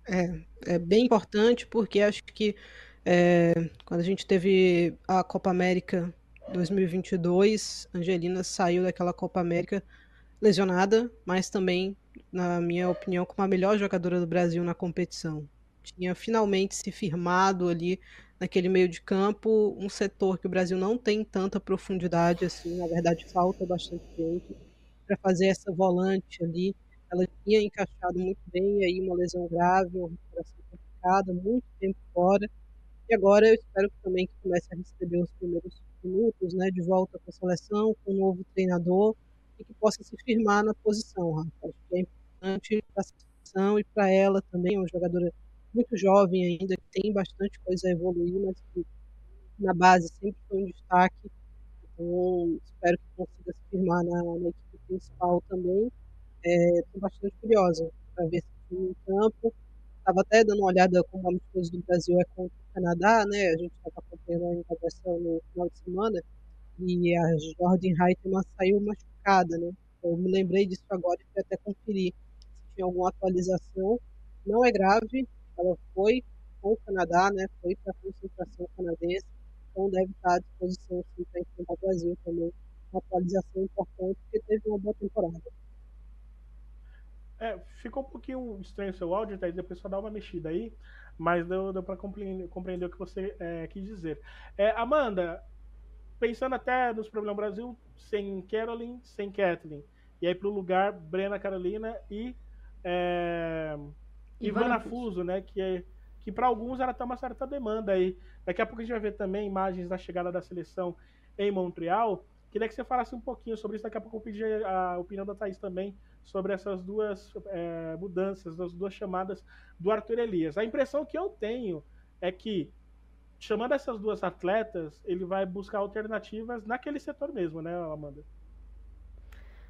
É, é bem importante porque acho que é, quando a gente teve a Copa América 2022, Angelina saiu daquela Copa América lesionada, mas também na minha opinião, como a melhor jogadora do Brasil na competição. Tinha finalmente se firmado ali naquele meio de campo, um setor que o Brasil não tem tanta profundidade assim, na verdade falta bastante gente para fazer essa volante ali. Ela tinha encaixado muito bem aí uma lesão grave, uma recuperação complicada, muito tempo fora. E agora eu espero que também que comece a receber os primeiros minutos, né, de volta com a seleção, com um novo treinador e que possa se firmar na posição. Rafa. Acho que é importante para a seleção e para ela também, é uma jogadora muito jovem ainda, que tem bastante coisa a evoluir, mas que na base sempre foi um destaque. Então, espero que consiga se firmar na, na equipe principal também. Estou é, bastante curiosa para ver se time em campo. Estava até dando uma olhada como a amistoso do Brasil é contra o Canadá, né? A gente estava acompanhando a invasão no final de semana e a Jordan Reitman saiu machucada, né? Eu me lembrei disso agora e fui até conferir se tinha alguma atualização. Não é grave, ela foi com o Canadá, né? Foi para a concentração canadense, então deve estar à disposição sim para enfrentar o Brasil também. Uma atualização importante, porque teve uma boa temporada. É, ficou um pouquinho estranho o seu áudio, tá? depois só dá uma mexida aí, mas deu, deu para compreender, o que você é, quis dizer. É, Amanda, pensando até nos problemas Brasil, sem Carolyn, sem Kathleen. E aí para o lugar, Brena Carolina e é, Ivana Fuso, né? Que, é, que para alguns ela tem uma certa demanda aí. Daqui a pouco a gente vai ver também imagens da chegada da seleção em Montreal. Queria que você falasse um pouquinho sobre isso. Daqui a pouco eu pedi a opinião da Thaís também sobre essas duas é, mudanças, as duas chamadas do Arthur Elias. A impressão que eu tenho é que, chamando essas duas atletas, ele vai buscar alternativas naquele setor mesmo, né, Amanda?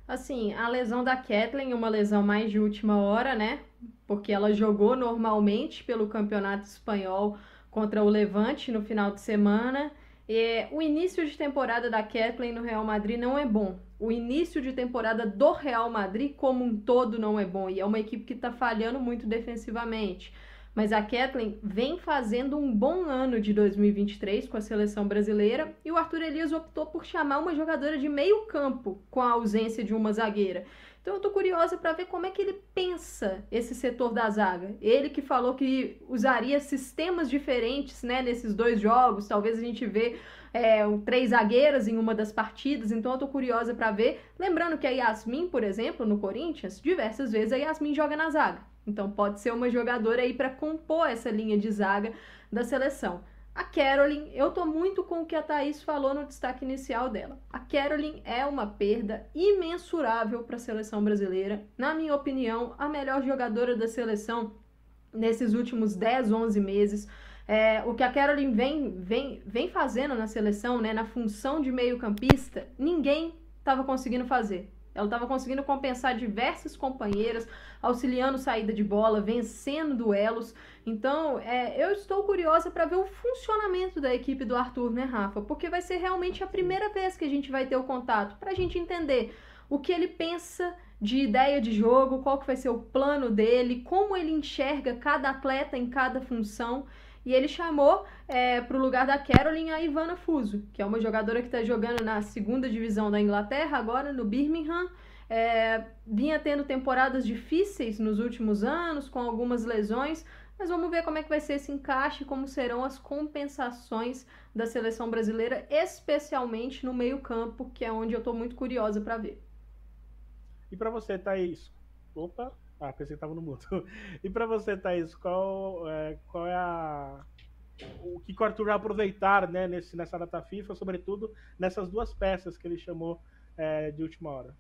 Assim, a lesão da Kathleen, uma lesão mais de última hora, né? Porque ela jogou normalmente pelo Campeonato Espanhol contra o Levante no final de semana. E o início de temporada da Kathleen no Real Madrid não é bom. O início de temporada do Real Madrid como um todo não é bom. E é uma equipe que está falhando muito defensivamente. Mas a Kathleen vem fazendo um bom ano de 2023 com a seleção brasileira e o Arthur Elias optou por chamar uma jogadora de meio campo com a ausência de uma zagueira. Então eu tô curiosa para ver como é que ele pensa esse setor da zaga. Ele que falou que usaria sistemas diferentes né, nesses dois jogos, talvez a gente vê é, três zagueiras em uma das partidas, então eu tô curiosa para ver. Lembrando que a Yasmin, por exemplo, no Corinthians, diversas vezes a Yasmin joga na zaga. Então pode ser uma jogadora aí para compor essa linha de zaga da seleção. A Caroline, eu tô muito com o que a Thaís falou no destaque inicial dela. A Caroline é uma perda imensurável para a seleção brasileira. Na minha opinião, a melhor jogadora da seleção nesses últimos 10, 11 meses. É, o que a Caroline vem, vem, vem fazendo na seleção, né, na função de meio-campista, ninguém estava conseguindo fazer. Ela estava conseguindo compensar diversas companheiras, auxiliando saída de bola, vencendo duelos. Então, é, eu estou curiosa para ver o funcionamento da equipe do Arthur, né, Rafa? Porque vai ser realmente a primeira vez que a gente vai ter o contato, para a gente entender o que ele pensa de ideia de jogo, qual que vai ser o plano dele, como ele enxerga cada atleta em cada função. E ele chamou é, para o lugar da Caroline a Ivana Fuso, que é uma jogadora que está jogando na segunda divisão da Inglaterra, agora no Birmingham. É, vinha tendo temporadas difíceis nos últimos anos, com algumas lesões, mas vamos ver como é que vai ser esse encaixe, como serão as compensações da seleção brasileira, especialmente no meio-campo, que é onde eu estou muito curiosa para ver. E para você, Thaís? Opa, ah, pensei que estava no mundo. E para você, Thaís, qual é, qual é a. O que o Arthur vai aproveitar né, nesse, nessa data FIFA, sobretudo nessas duas peças que ele chamou é, de última hora?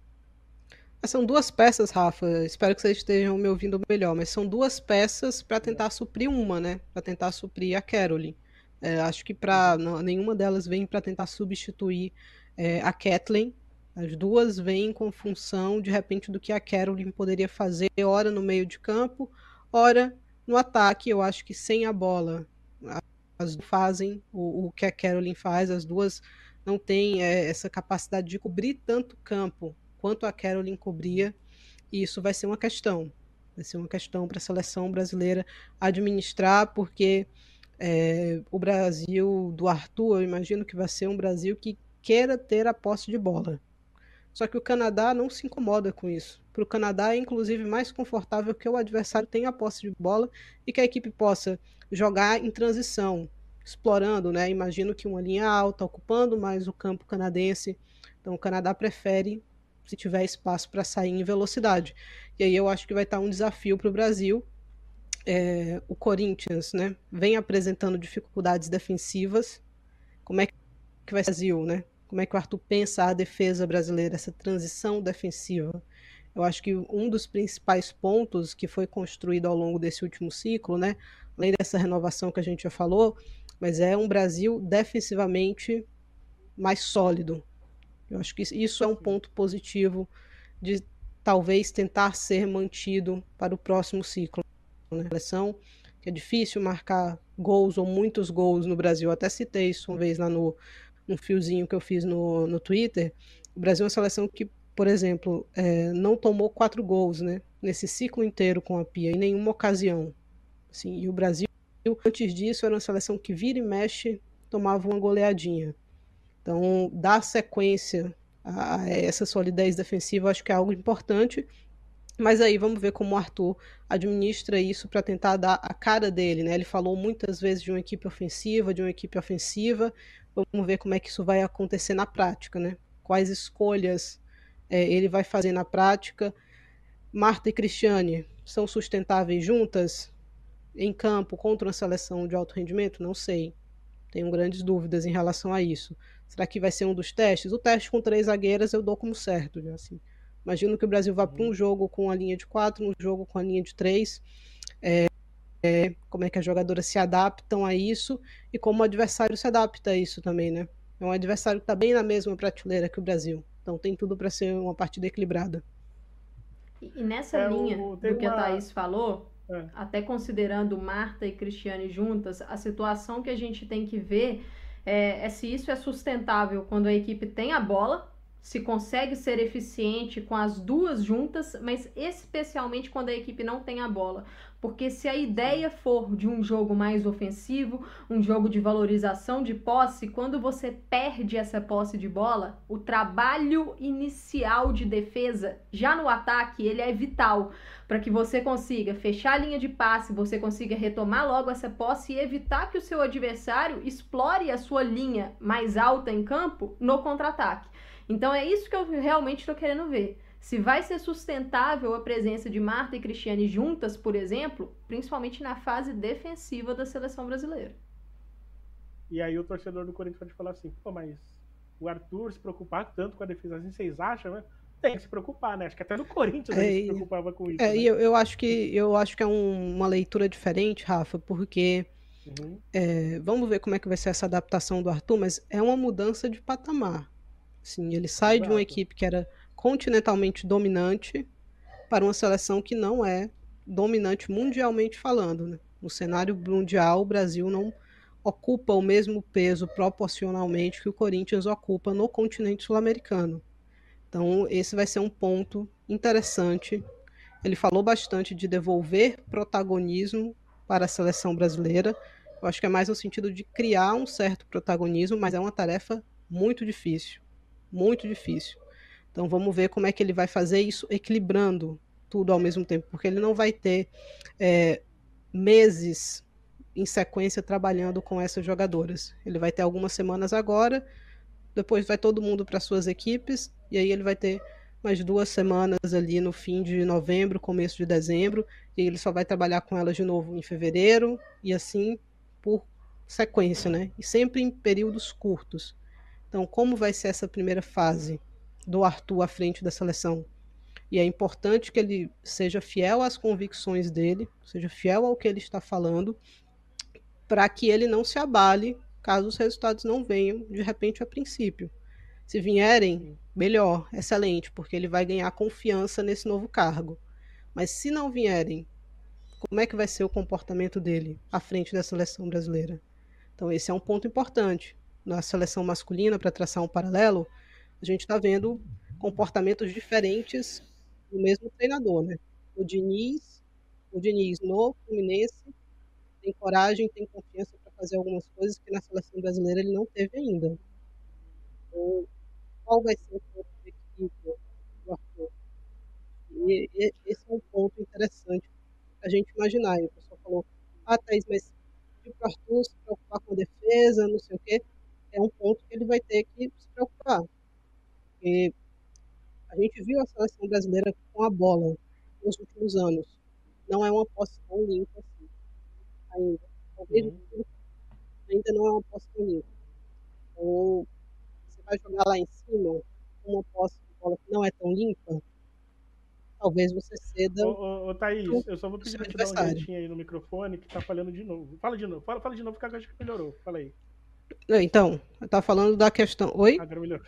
São duas peças, Rafa. Espero que vocês estejam me ouvindo melhor, mas são duas peças para tentar suprir uma, né? Para tentar suprir a Caroline. É, acho que para nenhuma delas vem para tentar substituir é, a Kathleen, as duas vêm com função, de repente, do que a Caroline poderia fazer, ora no meio de campo, ora no ataque. Eu acho que sem a bola, as fazem o, o que a Caroline faz, as duas não têm é, essa capacidade de cobrir tanto campo quanto a Caroline cobria, e isso vai ser uma questão. Vai ser uma questão para a seleção brasileira administrar, porque é, o Brasil do Arthur, eu imagino que vai ser um Brasil que queira ter a posse de bola. Só que o Canadá não se incomoda com isso. Para o Canadá é inclusive mais confortável que o adversário tenha a posse de bola e que a equipe possa jogar em transição, explorando, né? Imagino que uma linha alta, ocupando mais o campo canadense. Então o Canadá prefere se tiver espaço para sair em velocidade. E aí eu acho que vai estar um desafio para o Brasil. É, o Corinthians, né, vem apresentando dificuldades defensivas. Como é que vai ser o Brasil, né? Como é que o Arthur pensa a defesa brasileira, essa transição defensiva. Eu acho que um dos principais pontos que foi construído ao longo desse último ciclo, né, além dessa renovação que a gente já falou, mas é um Brasil defensivamente mais sólido. Eu acho que isso é um ponto positivo de talvez tentar ser mantido para o próximo ciclo. Né? Seleção que é difícil marcar gols ou muitos gols no Brasil. Eu até citei isso uma vez lá no, um fiozinho que eu fiz no, no Twitter, o Brasil é uma seleção que, por exemplo, é, não tomou quatro gols, né? Nesse ciclo inteiro com a Pia, em nenhuma ocasião. Assim, e o Brasil, antes disso, era uma seleção que vira e mexe, tomava uma goleadinha. Então, dar sequência a essa solidez defensiva, acho que é algo importante. Mas aí vamos ver como o Arthur administra isso para tentar dar a cara dele, né? Ele falou muitas vezes de uma equipe ofensiva, de uma equipe ofensiva. Vamos ver como é que isso vai acontecer na prática, né? Quais escolhas é, ele vai fazer na prática. Marta e Cristiane são sustentáveis juntas em campo contra uma seleção de alto rendimento? Não sei. Tenho grandes dúvidas em relação a isso. Será que vai ser um dos testes? O teste com três zagueiras eu dou como certo, já assim. Imagino que o Brasil vá para um jogo com a linha de quatro, um jogo com a linha de três. É, é, como é que as jogadoras se adaptam a isso e como o adversário se adapta a isso também, né? É um adversário que está bem na mesma prateleira que o Brasil. Então tem tudo para ser uma partida equilibrada. E, e nessa é, linha o, do que uma... a Thaís falou, é. até considerando Marta e Cristiane juntas, a situação que a gente tem que ver é, é se isso é sustentável quando a equipe tem a bola se consegue ser eficiente com as duas juntas, mas especialmente quando a equipe não tem a bola. Porque se a ideia for de um jogo mais ofensivo, um jogo de valorização de posse, quando você perde essa posse de bola, o trabalho inicial de defesa, já no ataque, ele é vital para que você consiga fechar a linha de passe, você consiga retomar logo essa posse e evitar que o seu adversário explore a sua linha mais alta em campo no contra-ataque. Então é isso que eu realmente estou querendo ver. Se vai ser sustentável a presença de Marta e Cristiane juntas, por exemplo, principalmente na fase defensiva da seleção brasileira. E aí o torcedor do Corinthians pode falar assim, pô, mas o Arthur se preocupar tanto com a defesa assim, vocês acham, né? Tem que se preocupar, né? Acho que até no Corinthians é, ele se preocupava com isso. É, né? eu, eu, acho que eu acho que é um, uma leitura diferente, Rafa, porque uhum. é, vamos ver como é que vai ser essa adaptação do Arthur, mas é uma mudança de patamar. Sim, ele sai Exato. de uma equipe que era continentalmente dominante para uma seleção que não é dominante mundialmente falando. Né? No cenário mundial, o Brasil não ocupa o mesmo peso proporcionalmente que o Corinthians ocupa no continente sul-americano. Então, esse vai ser um ponto interessante. Ele falou bastante de devolver protagonismo para a seleção brasileira. Eu acho que é mais no sentido de criar um certo protagonismo, mas é uma tarefa muito difícil muito difícil. Então vamos ver como é que ele vai fazer isso equilibrando tudo ao mesmo tempo, porque ele não vai ter é, meses em sequência trabalhando com essas jogadoras. Ele vai ter algumas semanas agora, depois vai todo mundo para suas equipes, e aí ele vai ter mais duas semanas ali no fim de novembro, começo de dezembro, e ele só vai trabalhar com elas de novo em fevereiro, e assim por sequência, né? E sempre em períodos curtos. Então, como vai ser essa primeira fase do Arthur à frente da seleção? E é importante que ele seja fiel às convicções dele, seja fiel ao que ele está falando, para que ele não se abale caso os resultados não venham de repente a princípio. Se vierem, melhor, excelente, porque ele vai ganhar confiança nesse novo cargo. Mas se não vierem, como é que vai ser o comportamento dele à frente da seleção brasileira? Então, esse é um ponto importante na seleção masculina, para traçar um paralelo, a gente está vendo comportamentos diferentes do mesmo treinador, né? O Diniz, o Diniz no Fluminense tem coragem, tem confiança para fazer algumas coisas que na seleção brasileira ele não teve ainda. Então, qual vai ser o ponto de equilíbrio do Arthur? E, e, esse é um ponto interessante a gente imaginar. E o pessoal falou, ah, Thaís, mas o Arthur se preocupar com a defesa, não sei o quê é um ponto que ele vai ter que se preocupar. Porque a gente viu a seleção brasileira com a bola nos últimos anos. Não é uma posse tão limpa assim, ainda. Talvez uhum. ainda não é uma posse tão limpa. Então, você vai jogar lá em cima com uma posse de bola que não é tão limpa, talvez você ceda. Ô, ô, ô Thaís, eu só vou pedir pra te dar um jeitinho aí no microfone que tá falhando de novo. Fala de novo, fala, fala de novo, que eu acho que melhorou. Fala aí. Então, eu tava falando da questão. Oi? Agora melhor.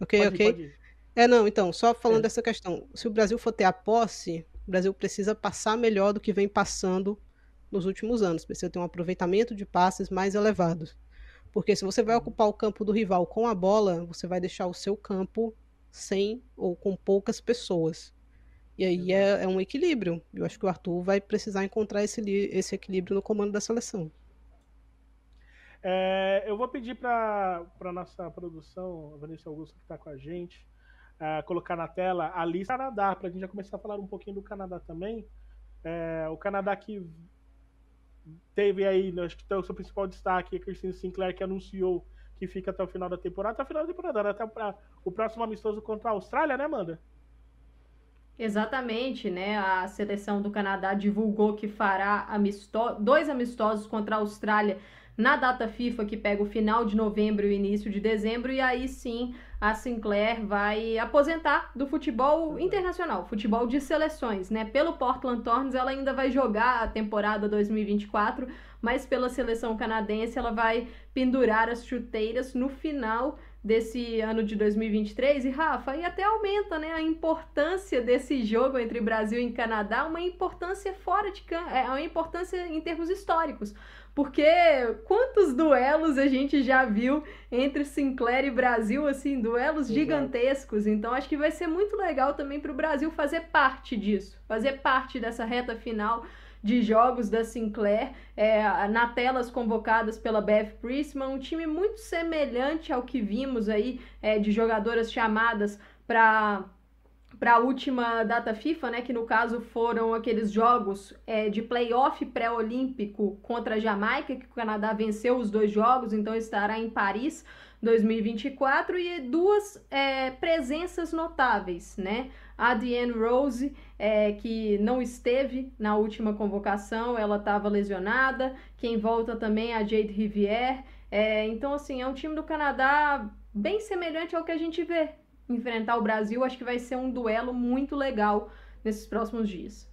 Ok, pode ok. Ir, é, não, então, só falando é. dessa questão. Se o Brasil for ter a posse, o Brasil precisa passar melhor do que vem passando nos últimos anos. Precisa ter um aproveitamento de passes mais elevados. Porque se você vai ocupar o campo do rival com a bola, você vai deixar o seu campo sem ou com poucas pessoas. E aí é, é um equilíbrio. Eu acho que o Arthur vai precisar encontrar esse, esse equilíbrio no comando da seleção. É, eu vou pedir para a nossa produção, a Vanessa Augusto, que está com a gente, é, colocar na tela a lista do Canadá, para a gente já começar a falar um pouquinho do Canadá também. É, o Canadá que teve aí, acho que o seu principal destaque, a Christine Sinclair, que anunciou que fica até o final da temporada, até o final da temporada, até pra, o próximo amistoso contra a Austrália, né, Amanda? Exatamente, né? A seleção do Canadá divulgou que fará amisto dois amistosos contra a Austrália na data FIFA que pega o final de novembro e o início de dezembro, e aí sim a Sinclair vai aposentar do futebol internacional, futebol de seleções, né? Pelo Portland Thorns ela ainda vai jogar a temporada 2024, mas pela seleção canadense ela vai pendurar as chuteiras no final desse ano de 2023 e Rafa, e até aumenta né, a importância desse jogo entre Brasil e Canadá, uma importância fora de é uma importância em termos históricos. Porque quantos duelos a gente já viu entre Sinclair e Brasil, assim, duelos Exato. gigantescos. Então acho que vai ser muito legal também para o Brasil fazer parte disso, fazer parte dessa reta final de jogos da Sinclair, é, na telas convocadas pela Beth Priestman, um time muito semelhante ao que vimos aí é, de jogadoras chamadas para para a última data FIFA, né, que no caso foram aqueles jogos é, de playoff pré-olímpico contra a Jamaica, que o Canadá venceu os dois jogos, então estará em Paris 2024, e duas é, presenças notáveis, né? A Diane Rose, é, que não esteve na última convocação, ela estava lesionada. Quem volta também é a Jade Rivière. É, então, assim, é um time do Canadá bem semelhante ao que a gente vê enfrentar o Brasil. Acho que vai ser um duelo muito legal nesses próximos dias.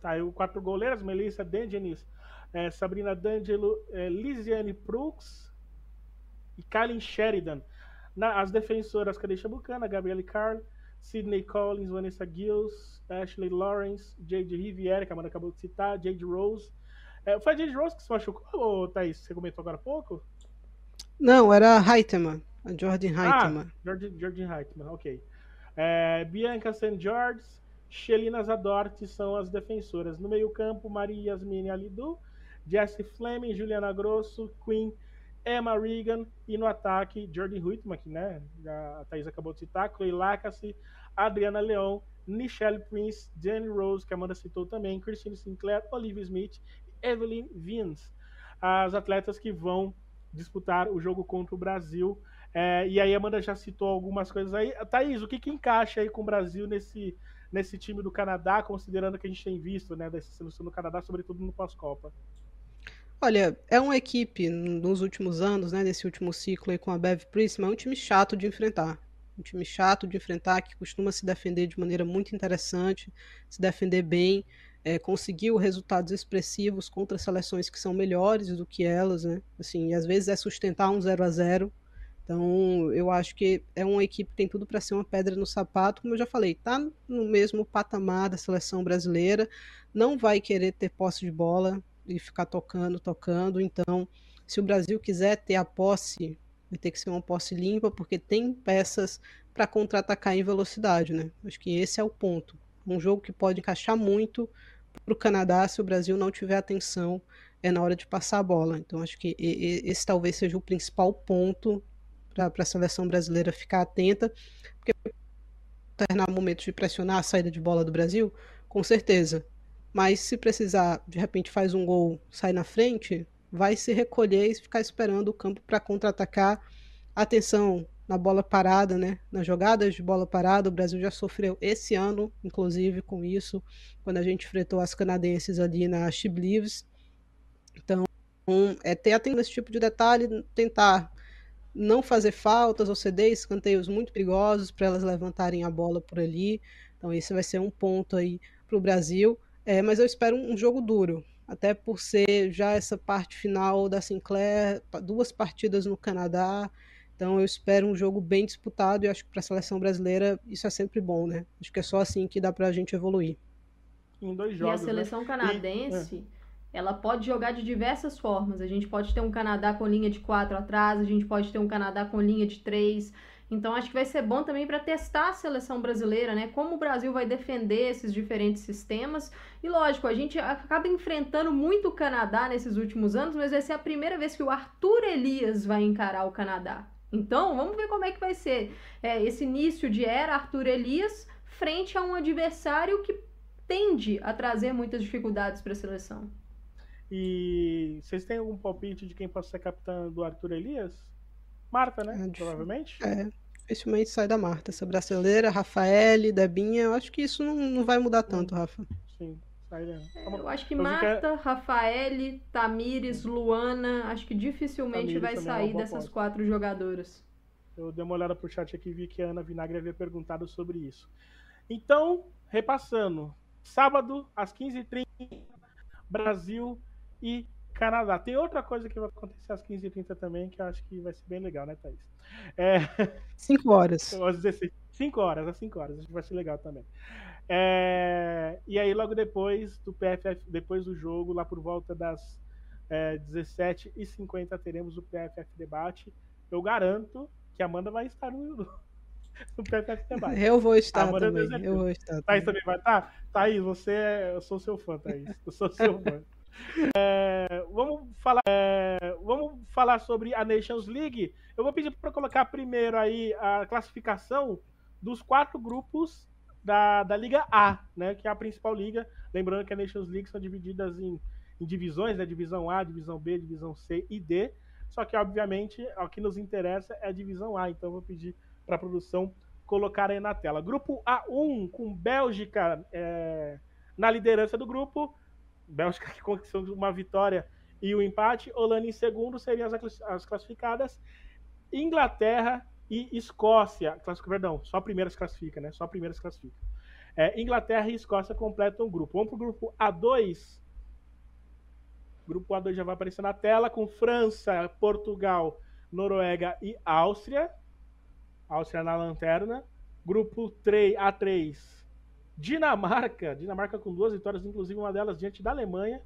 Tá, e o quatro goleiras, Melissa Dengenis, é, Sabrina D'Angelo, é, Lisiane Brooks e Kylie Sheridan. Na, as defensoras, Kadesha Bucana, Gabriele Carl, Sidney Collins, Vanessa Gills, Ashley Lawrence, Jade Riviera, que a Amanda acabou de citar, Jade Rose. É, foi a Jade Rose que se machucou, ou Thaís, você comentou agora há pouco? Não, era a Heitman, a Jordan Heitman. Ah, Jordan, Jordan Heitman, ok. É, Bianca St. George, Shelina Zadort são as defensoras. No meio campo, Maria Yasmine Alidu, Jessie Fleming, Juliana Grosso, Queen, Emma Regan e no ataque, Jordan Huitman, que né, a Thaís acabou de citar, Chloe Lacasse, Adriana Leão, Michelle Prince, Jenny Rose, que a Amanda citou também, Christine Sinclair, Olivia Smith e Evelyn Vince. As atletas que vão disputar o jogo contra o Brasil. É, e aí a Amanda já citou algumas coisas aí. Thaís, o que, que encaixa aí com o Brasil nesse, nesse time do Canadá, considerando que a gente tem visto né, dessa seleção do Canadá, sobretudo no pós-Copa? Olha, é uma equipe nos últimos anos, né, nesse último ciclo aí com a Bev Prisma, é um time chato de enfrentar um time chato de enfrentar, que costuma se defender de maneira muito interessante, se defender bem, é, conseguiu resultados expressivos contra seleções que são melhores do que elas, né? Assim, e às vezes é sustentar um 0 a 0 Então, eu acho que é uma equipe que tem tudo para ser uma pedra no sapato, como eu já falei, tá no mesmo patamar da seleção brasileira, não vai querer ter posse de bola e ficar tocando, tocando. Então, se o Brasil quiser ter a posse vai ter que ser uma posse limpa, porque tem peças para contra-atacar em velocidade, né? Acho que esse é o ponto. Um jogo que pode encaixar muito para o Canadá se o Brasil não tiver atenção é na hora de passar a bola. Então acho que esse talvez seja o principal ponto para a seleção brasileira ficar atenta, porque terminar momentos de pressionar a saída de bola do Brasil, com certeza. Mas se precisar, de repente faz um gol, sai na frente, vai se recolher e ficar esperando o campo para contra-atacar. Atenção na bola parada, né? Nas jogadas de bola parada, o Brasil já sofreu esse ano, inclusive, com isso, quando a gente enfrentou as canadenses ali na Chiblives. Então, é ter atenção nesse tipo de detalhe, tentar não fazer faltas ou ceder escanteios muito perigosos para elas levantarem a bola por ali. Então, esse vai ser um ponto aí para o Brasil. É, mas eu espero um jogo duro até por ser já essa parte final da Sinclair, duas partidas no Canadá. Então eu espero um jogo bem disputado e acho que para a seleção brasileira isso é sempre bom, né? Acho que é só assim que dá para a gente evoluir. Em dois jogos. E a né? seleção né? canadense, e, é. ela pode jogar de diversas formas. A gente pode ter um Canadá com linha de quatro atrás, a gente pode ter um Canadá com linha de três. Então acho que vai ser bom também para testar a seleção brasileira, né? Como o Brasil vai defender esses diferentes sistemas. E lógico, a gente acaba enfrentando muito o Canadá nesses últimos anos, mas vai ser a primeira vez que o Arthur Elias vai encarar o Canadá. Então, vamos ver como é que vai ser é, esse início de era Arthur Elias frente a um adversário que tende a trazer muitas dificuldades para a seleção. E vocês têm algum palpite de quem possa ser capitã do Arthur Elias? Marta, né? É, Provavelmente. É, dificilmente sai da Marta. Essa brasileira, Rafael, Debinha, eu acho que isso não, não vai mudar tanto, Rafa. Sim. É, eu acho que eu Marta, que... Rafael, Tamires, Luana, acho que dificilmente Tamires vai sair é dessas quatro jogadoras. Eu dei uma olhada pro chat aqui e vi que a Ana Vinagre havia perguntado sobre isso. Então, repassando. Sábado, às 15h30, Brasil e Canadá. Tem outra coisa que vai acontecer às 15h30 também, que eu acho que vai ser bem legal, né, Thaís? É... 5 horas. Às 16, 5 horas, às 5 horas. Acho que vai ser legal também. É... E aí, logo depois do PFF, depois do jogo, lá por volta das é, 17h50, teremos o PFF Debate. Eu garanto que a Amanda vai estar no, no PFF Debate. Eu vou estar também. Eu vou estar. Thaís também vai estar? Thaís, você é... Eu sou seu fã, Thaís. Eu sou seu fã. É, vamos, falar, é, vamos falar sobre a Nations League. Eu vou pedir para colocar primeiro aí a classificação dos quatro grupos da, da Liga A, né, que é a principal liga. Lembrando que a Nations League são divididas em, em divisões, né, divisão A, divisão B, divisão C e D. Só que, obviamente, o que nos interessa é a divisão A. Então, eu vou pedir para a produção colocar aí na tela. Grupo A1, com Bélgica é, na liderança do grupo. Bélgica que conquistou uma vitória e o um empate. Holanda em segundo seriam as, as classificadas. Inglaterra e Escócia. Perdão, só a primeira se classifica, né? Só a primeira se classifica. É, Inglaterra e Escócia completam o grupo. Vamos para o grupo A2. O grupo A2 já vai aparecer na tela com França, Portugal, Noruega e Áustria. Áustria na lanterna. Grupo 3, A3, Dinamarca, Dinamarca com duas vitórias, inclusive uma delas diante da Alemanha.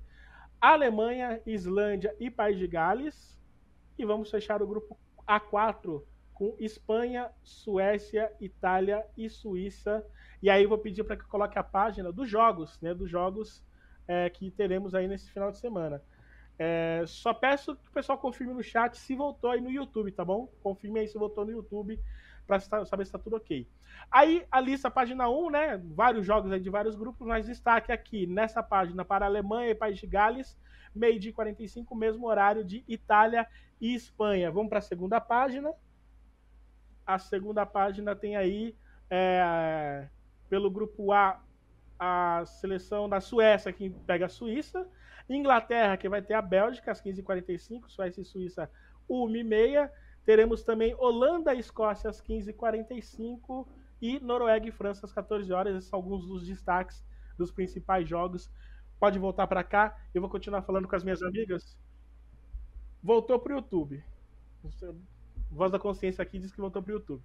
Alemanha, Islândia e País de Gales. E vamos fechar o grupo A4 com Espanha, Suécia, Itália e Suíça. E aí vou pedir para que coloque a página dos jogos, né? Dos jogos é, que teremos aí nesse final de semana. É, só peço que o pessoal confirme no chat se voltou aí no YouTube, tá bom? Confirme aí se voltou no YouTube para saber se está tudo ok. Aí a lista, página 1, né? Vários jogos aí de vários grupos, mas destaque aqui nessa página para Alemanha e País de Gales, meio de 45, mesmo horário de Itália e Espanha. Vamos para a segunda página. A segunda página tem aí, é, pelo grupo A, a seleção da Suécia, que pega a Suíça. Inglaterra, que vai ter a Bélgica, às 15h45. Suécia e Suíça, 1h30. Teremos também Holanda e Escócia às 15h45 e Noruega e França às 14 horas. Esses são alguns dos destaques dos principais jogos. Pode voltar para cá. Eu vou continuar falando com as minhas amigas. Voltou para o YouTube. Voz da Consciência aqui diz que voltou para o YouTube.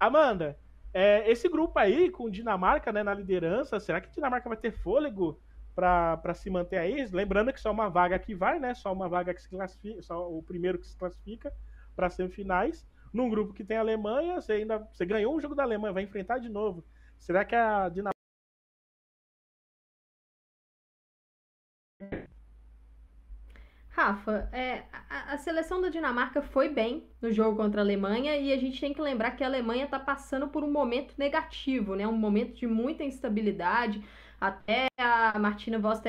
Amanda, é, esse grupo aí com Dinamarca né, na liderança, será que Dinamarca vai ter fôlego para se manter aí? Lembrando que só uma vaga que vai, né? Só uma vaga que se classifica, só o primeiro que se classifica para semifinais. Num grupo que tem a Alemanha, você ainda você ganhou um jogo da Alemanha, vai enfrentar de novo. Será que a Dinamarca Rafa, é, a, a, seleção da Dinamarca foi bem no jogo contra a Alemanha e a gente tem que lembrar que a Alemanha está passando por um momento negativo, né? Um momento de muita instabilidade. Até a Martina Voss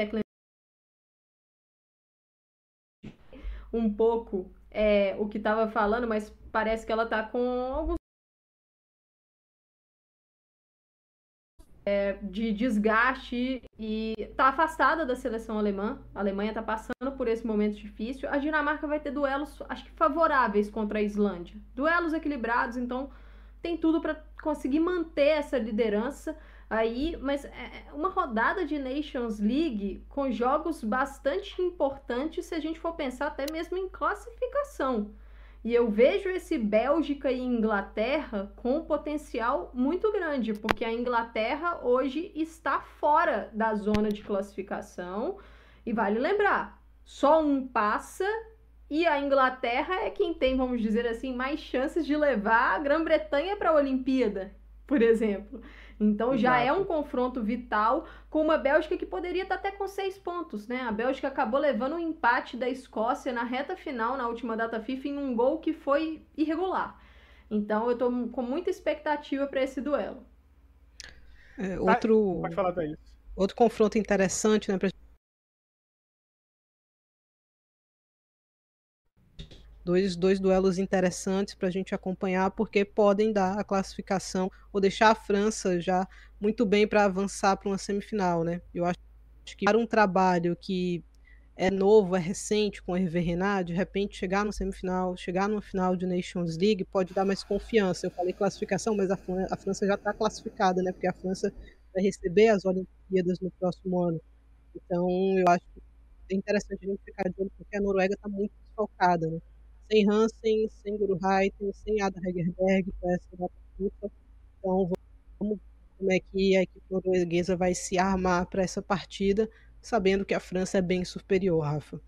um pouco é, o que estava falando, mas parece que ela está com alguns é, de desgaste e está afastada da seleção alemã. A Alemanha está passando por esse momento difícil. A Dinamarca vai ter duelos, acho que favoráveis contra a Islândia. Duelos equilibrados, então tem tudo para conseguir manter essa liderança aí, mas é, é uma rodada de Nations League com jogos bastante importantes se a gente for pensar até mesmo em classificação. E eu vejo esse Bélgica e Inglaterra com um potencial muito grande, porque a Inglaterra hoje está fora da zona de classificação. E vale lembrar, só um passa e a Inglaterra é quem tem, vamos dizer assim, mais chances de levar a Grã-Bretanha para a Olimpíada, por exemplo. Então Exato. já é um confronto vital com uma Bélgica que poderia estar até com seis pontos, né? A Bélgica acabou levando um empate da Escócia na reta final, na última data FIFA, em um gol que foi irregular. Então eu estou com muita expectativa para esse duelo. É, outro, Pode falar, Thaís. Outro confronto interessante, né, dois, dois duelos interessantes para a gente acompanhar, porque podem dar a classificação ou deixar a França já muito bem para avançar para uma semifinal, né? Eu acho que para um trabalho que é novo, é recente com o Hervé Renard, de repente chegar no semifinal, chegar no final de Nations League pode dar mais confiança. Eu falei classificação, mas a, a França já está classificada, né? Porque a França vai receber as Olimpíadas no próximo ano. Então, eu acho que é interessante a gente ficar de olho, porque a Noruega está muito desfalcada, né? Sem Hansen, sem Guru Reiten, sem Ada Hegerberg para essa data. Então, vamos como é que a equipe norueguesa vai se armar para essa partida sabendo que a França é bem superior, Rafa.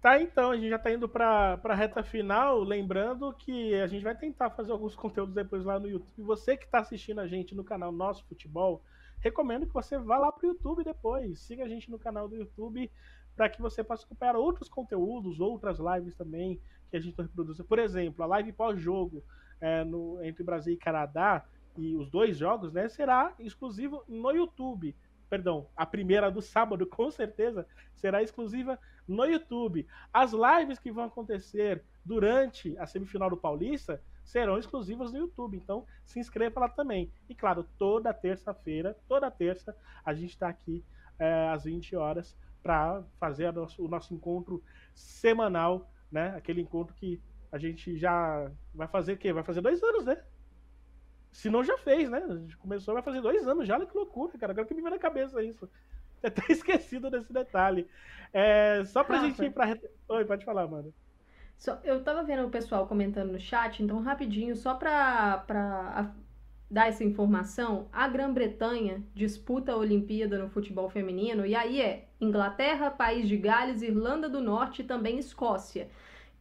Tá, então, a gente já está indo para a reta final, lembrando que a gente vai tentar fazer alguns conteúdos depois lá no YouTube. Você que está assistindo a gente no canal Nosso Futebol, recomendo que você vá lá para o YouTube depois. Siga a gente no canal do YouTube para que você possa acompanhar outros conteúdos, outras lives também que a gente reproduz. Por exemplo, a live pós-jogo é, entre Brasil e Canadá, e os dois jogos, né, será exclusivo no YouTube perdão, a primeira do sábado, com certeza, será exclusiva no YouTube. As lives que vão acontecer durante a semifinal do Paulista serão exclusivas no YouTube. Então, se inscreva lá também. E claro, toda terça-feira, toda terça, a gente está aqui é, às 20 horas para fazer nosso, o nosso encontro semanal, né? Aquele encontro que a gente já vai fazer o quê? Vai fazer dois anos, né? Se não, já fez, né? A gente começou, vai fazer dois anos já, olha que loucura, cara. Agora que me veio na cabeça isso. Até esquecido desse detalhe. É, só pra Rafa. gente ir pra. Oi, pode falar, mano. Só, eu tava vendo o pessoal comentando no chat, então rapidinho, só pra, pra dar essa informação, a Grã-Bretanha disputa a Olimpíada no futebol feminino, e aí é Inglaterra, País de Gales, Irlanda do Norte e também Escócia.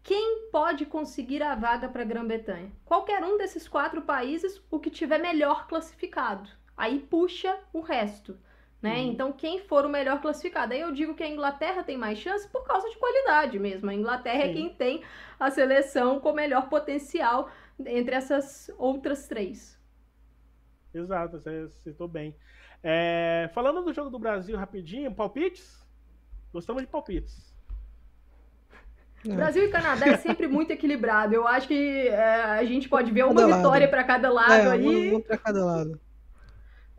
Quem pode conseguir a vaga para a Grã-Bretanha? Qualquer um desses quatro países, o que tiver melhor classificado. Aí puxa o resto. Né? Uhum. Então, quem for o melhor classificado. Aí eu digo que a Inglaterra tem mais chance por causa de qualidade mesmo. A Inglaterra é Sim. é quem tem a seleção com melhor potencial entre essas outras três. Exato, você citou bem. É, falando do jogo do Brasil rapidinho, palpites? Gostamos de palpites. É. Brasil e Canadá é sempre muito equilibrado. Eu acho que é, a gente pode ver uma cada vitória para cada lado é, aí. Uma, uma para cada lado.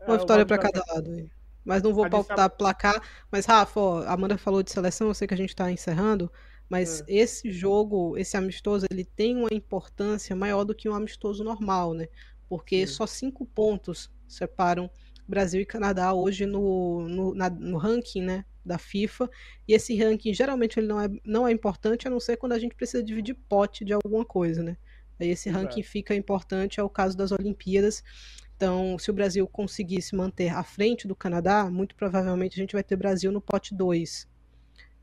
Uma é, vitória para cada lado aí. Mas não vou pautar placar. Mas, Rafa, ó, a Amanda falou de seleção, eu sei que a gente está encerrando. Mas é. esse jogo, esse amistoso, ele tem uma importância maior do que um amistoso normal, né? Porque Sim. só cinco pontos separam Brasil e Canadá hoje no, no, na, no ranking, né? da FIFA, e esse ranking geralmente ele não é, não é importante, a não ser quando a gente precisa dividir pote de alguma coisa, né? Aí esse ranking fica importante, é o caso das Olimpíadas. Então, se o Brasil conseguir se manter à frente do Canadá, muito provavelmente a gente vai ter Brasil no pote 2.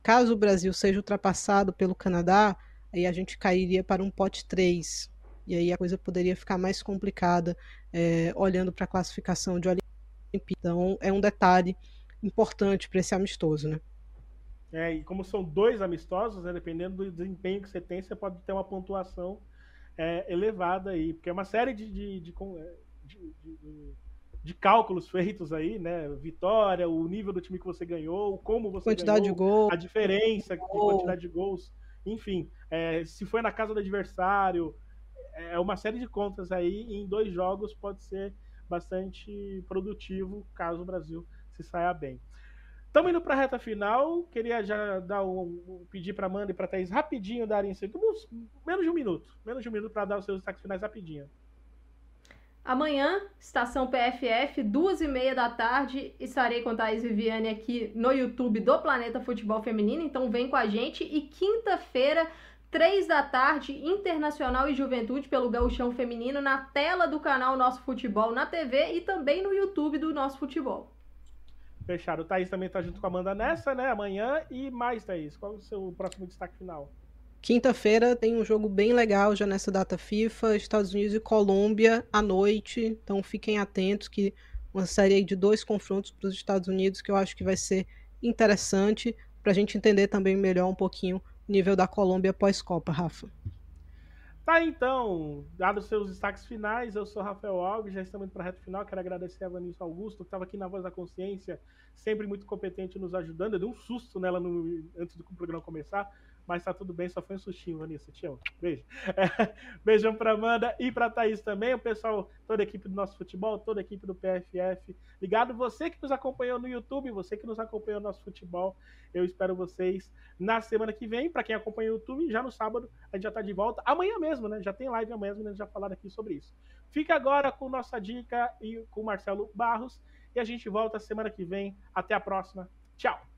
Caso o Brasil seja ultrapassado pelo Canadá, aí a gente cairia para um pote 3. E aí a coisa poderia ficar mais complicada, é, olhando para a classificação de Olimpíadas. Então, é um detalhe importante para esse amistoso, né? É, e como são dois amistosos, né, dependendo do desempenho que você tem, você pode ter uma pontuação é, elevada aí, porque é uma série de, de, de, de, de cálculos feitos aí, né? Vitória, o nível do time que você ganhou, como você quantidade ganhou, de gol, a diferença de quantidade de gols, enfim, é, se foi na casa do adversário, é uma série de contas aí. em dois jogos pode ser bastante produtivo caso o Brasil se saia bem. Estamos indo para a reta final. Queria já dar um, pedir para Amanda e para Thaís rapidinho darem uns, menos de um minuto, menos de um minuto para dar os seus destaques finais rapidinho. Amanhã, estação PFF, duas e meia da tarde, estarei com Thaís Viviane aqui no YouTube do Planeta Futebol Feminino, então vem com a gente. E quinta-feira, três da tarde, Internacional e Juventude pelo Gauchão Feminino, na tela do canal Nosso Futebol na TV e também no YouTube do Nosso Futebol. Fechado. O Thaís também tá junto com a Amanda nessa, né? Amanhã. E mais, Thaís, qual é o seu próximo destaque final? Quinta-feira tem um jogo bem legal já nessa data FIFA, Estados Unidos e Colômbia à noite. Então fiquem atentos que uma série de dois confrontos para os Estados Unidos que eu acho que vai ser interessante para a gente entender também melhor um pouquinho nível da Colômbia pós-Copa, Rafa. Tá, então, dados seus destaques finais, eu sou Rafael Alves, já estamos indo para a reta final, quero agradecer a Vanessa Augusto, que estava aqui na Voz da Consciência, sempre muito competente nos ajudando, eu dei um susto nela no, antes do programa começar, mas tá tudo bem, só foi um sustinho, Vanessa. Te amo. Beijo. É, beijão pra Amanda e pra Thaís também, o pessoal, toda a equipe do nosso futebol, toda a equipe do PFF. Ligado, você que nos acompanhou no YouTube, você que nos acompanhou no nosso futebol. Eu espero vocês na semana que vem. Para quem acompanha o YouTube, já no sábado a gente já tá de volta. Amanhã mesmo, né? Já tem live amanhã, né? já falaram aqui sobre isso. Fica agora com nossa dica e com o Marcelo Barros. E a gente volta semana que vem. Até a próxima. Tchau!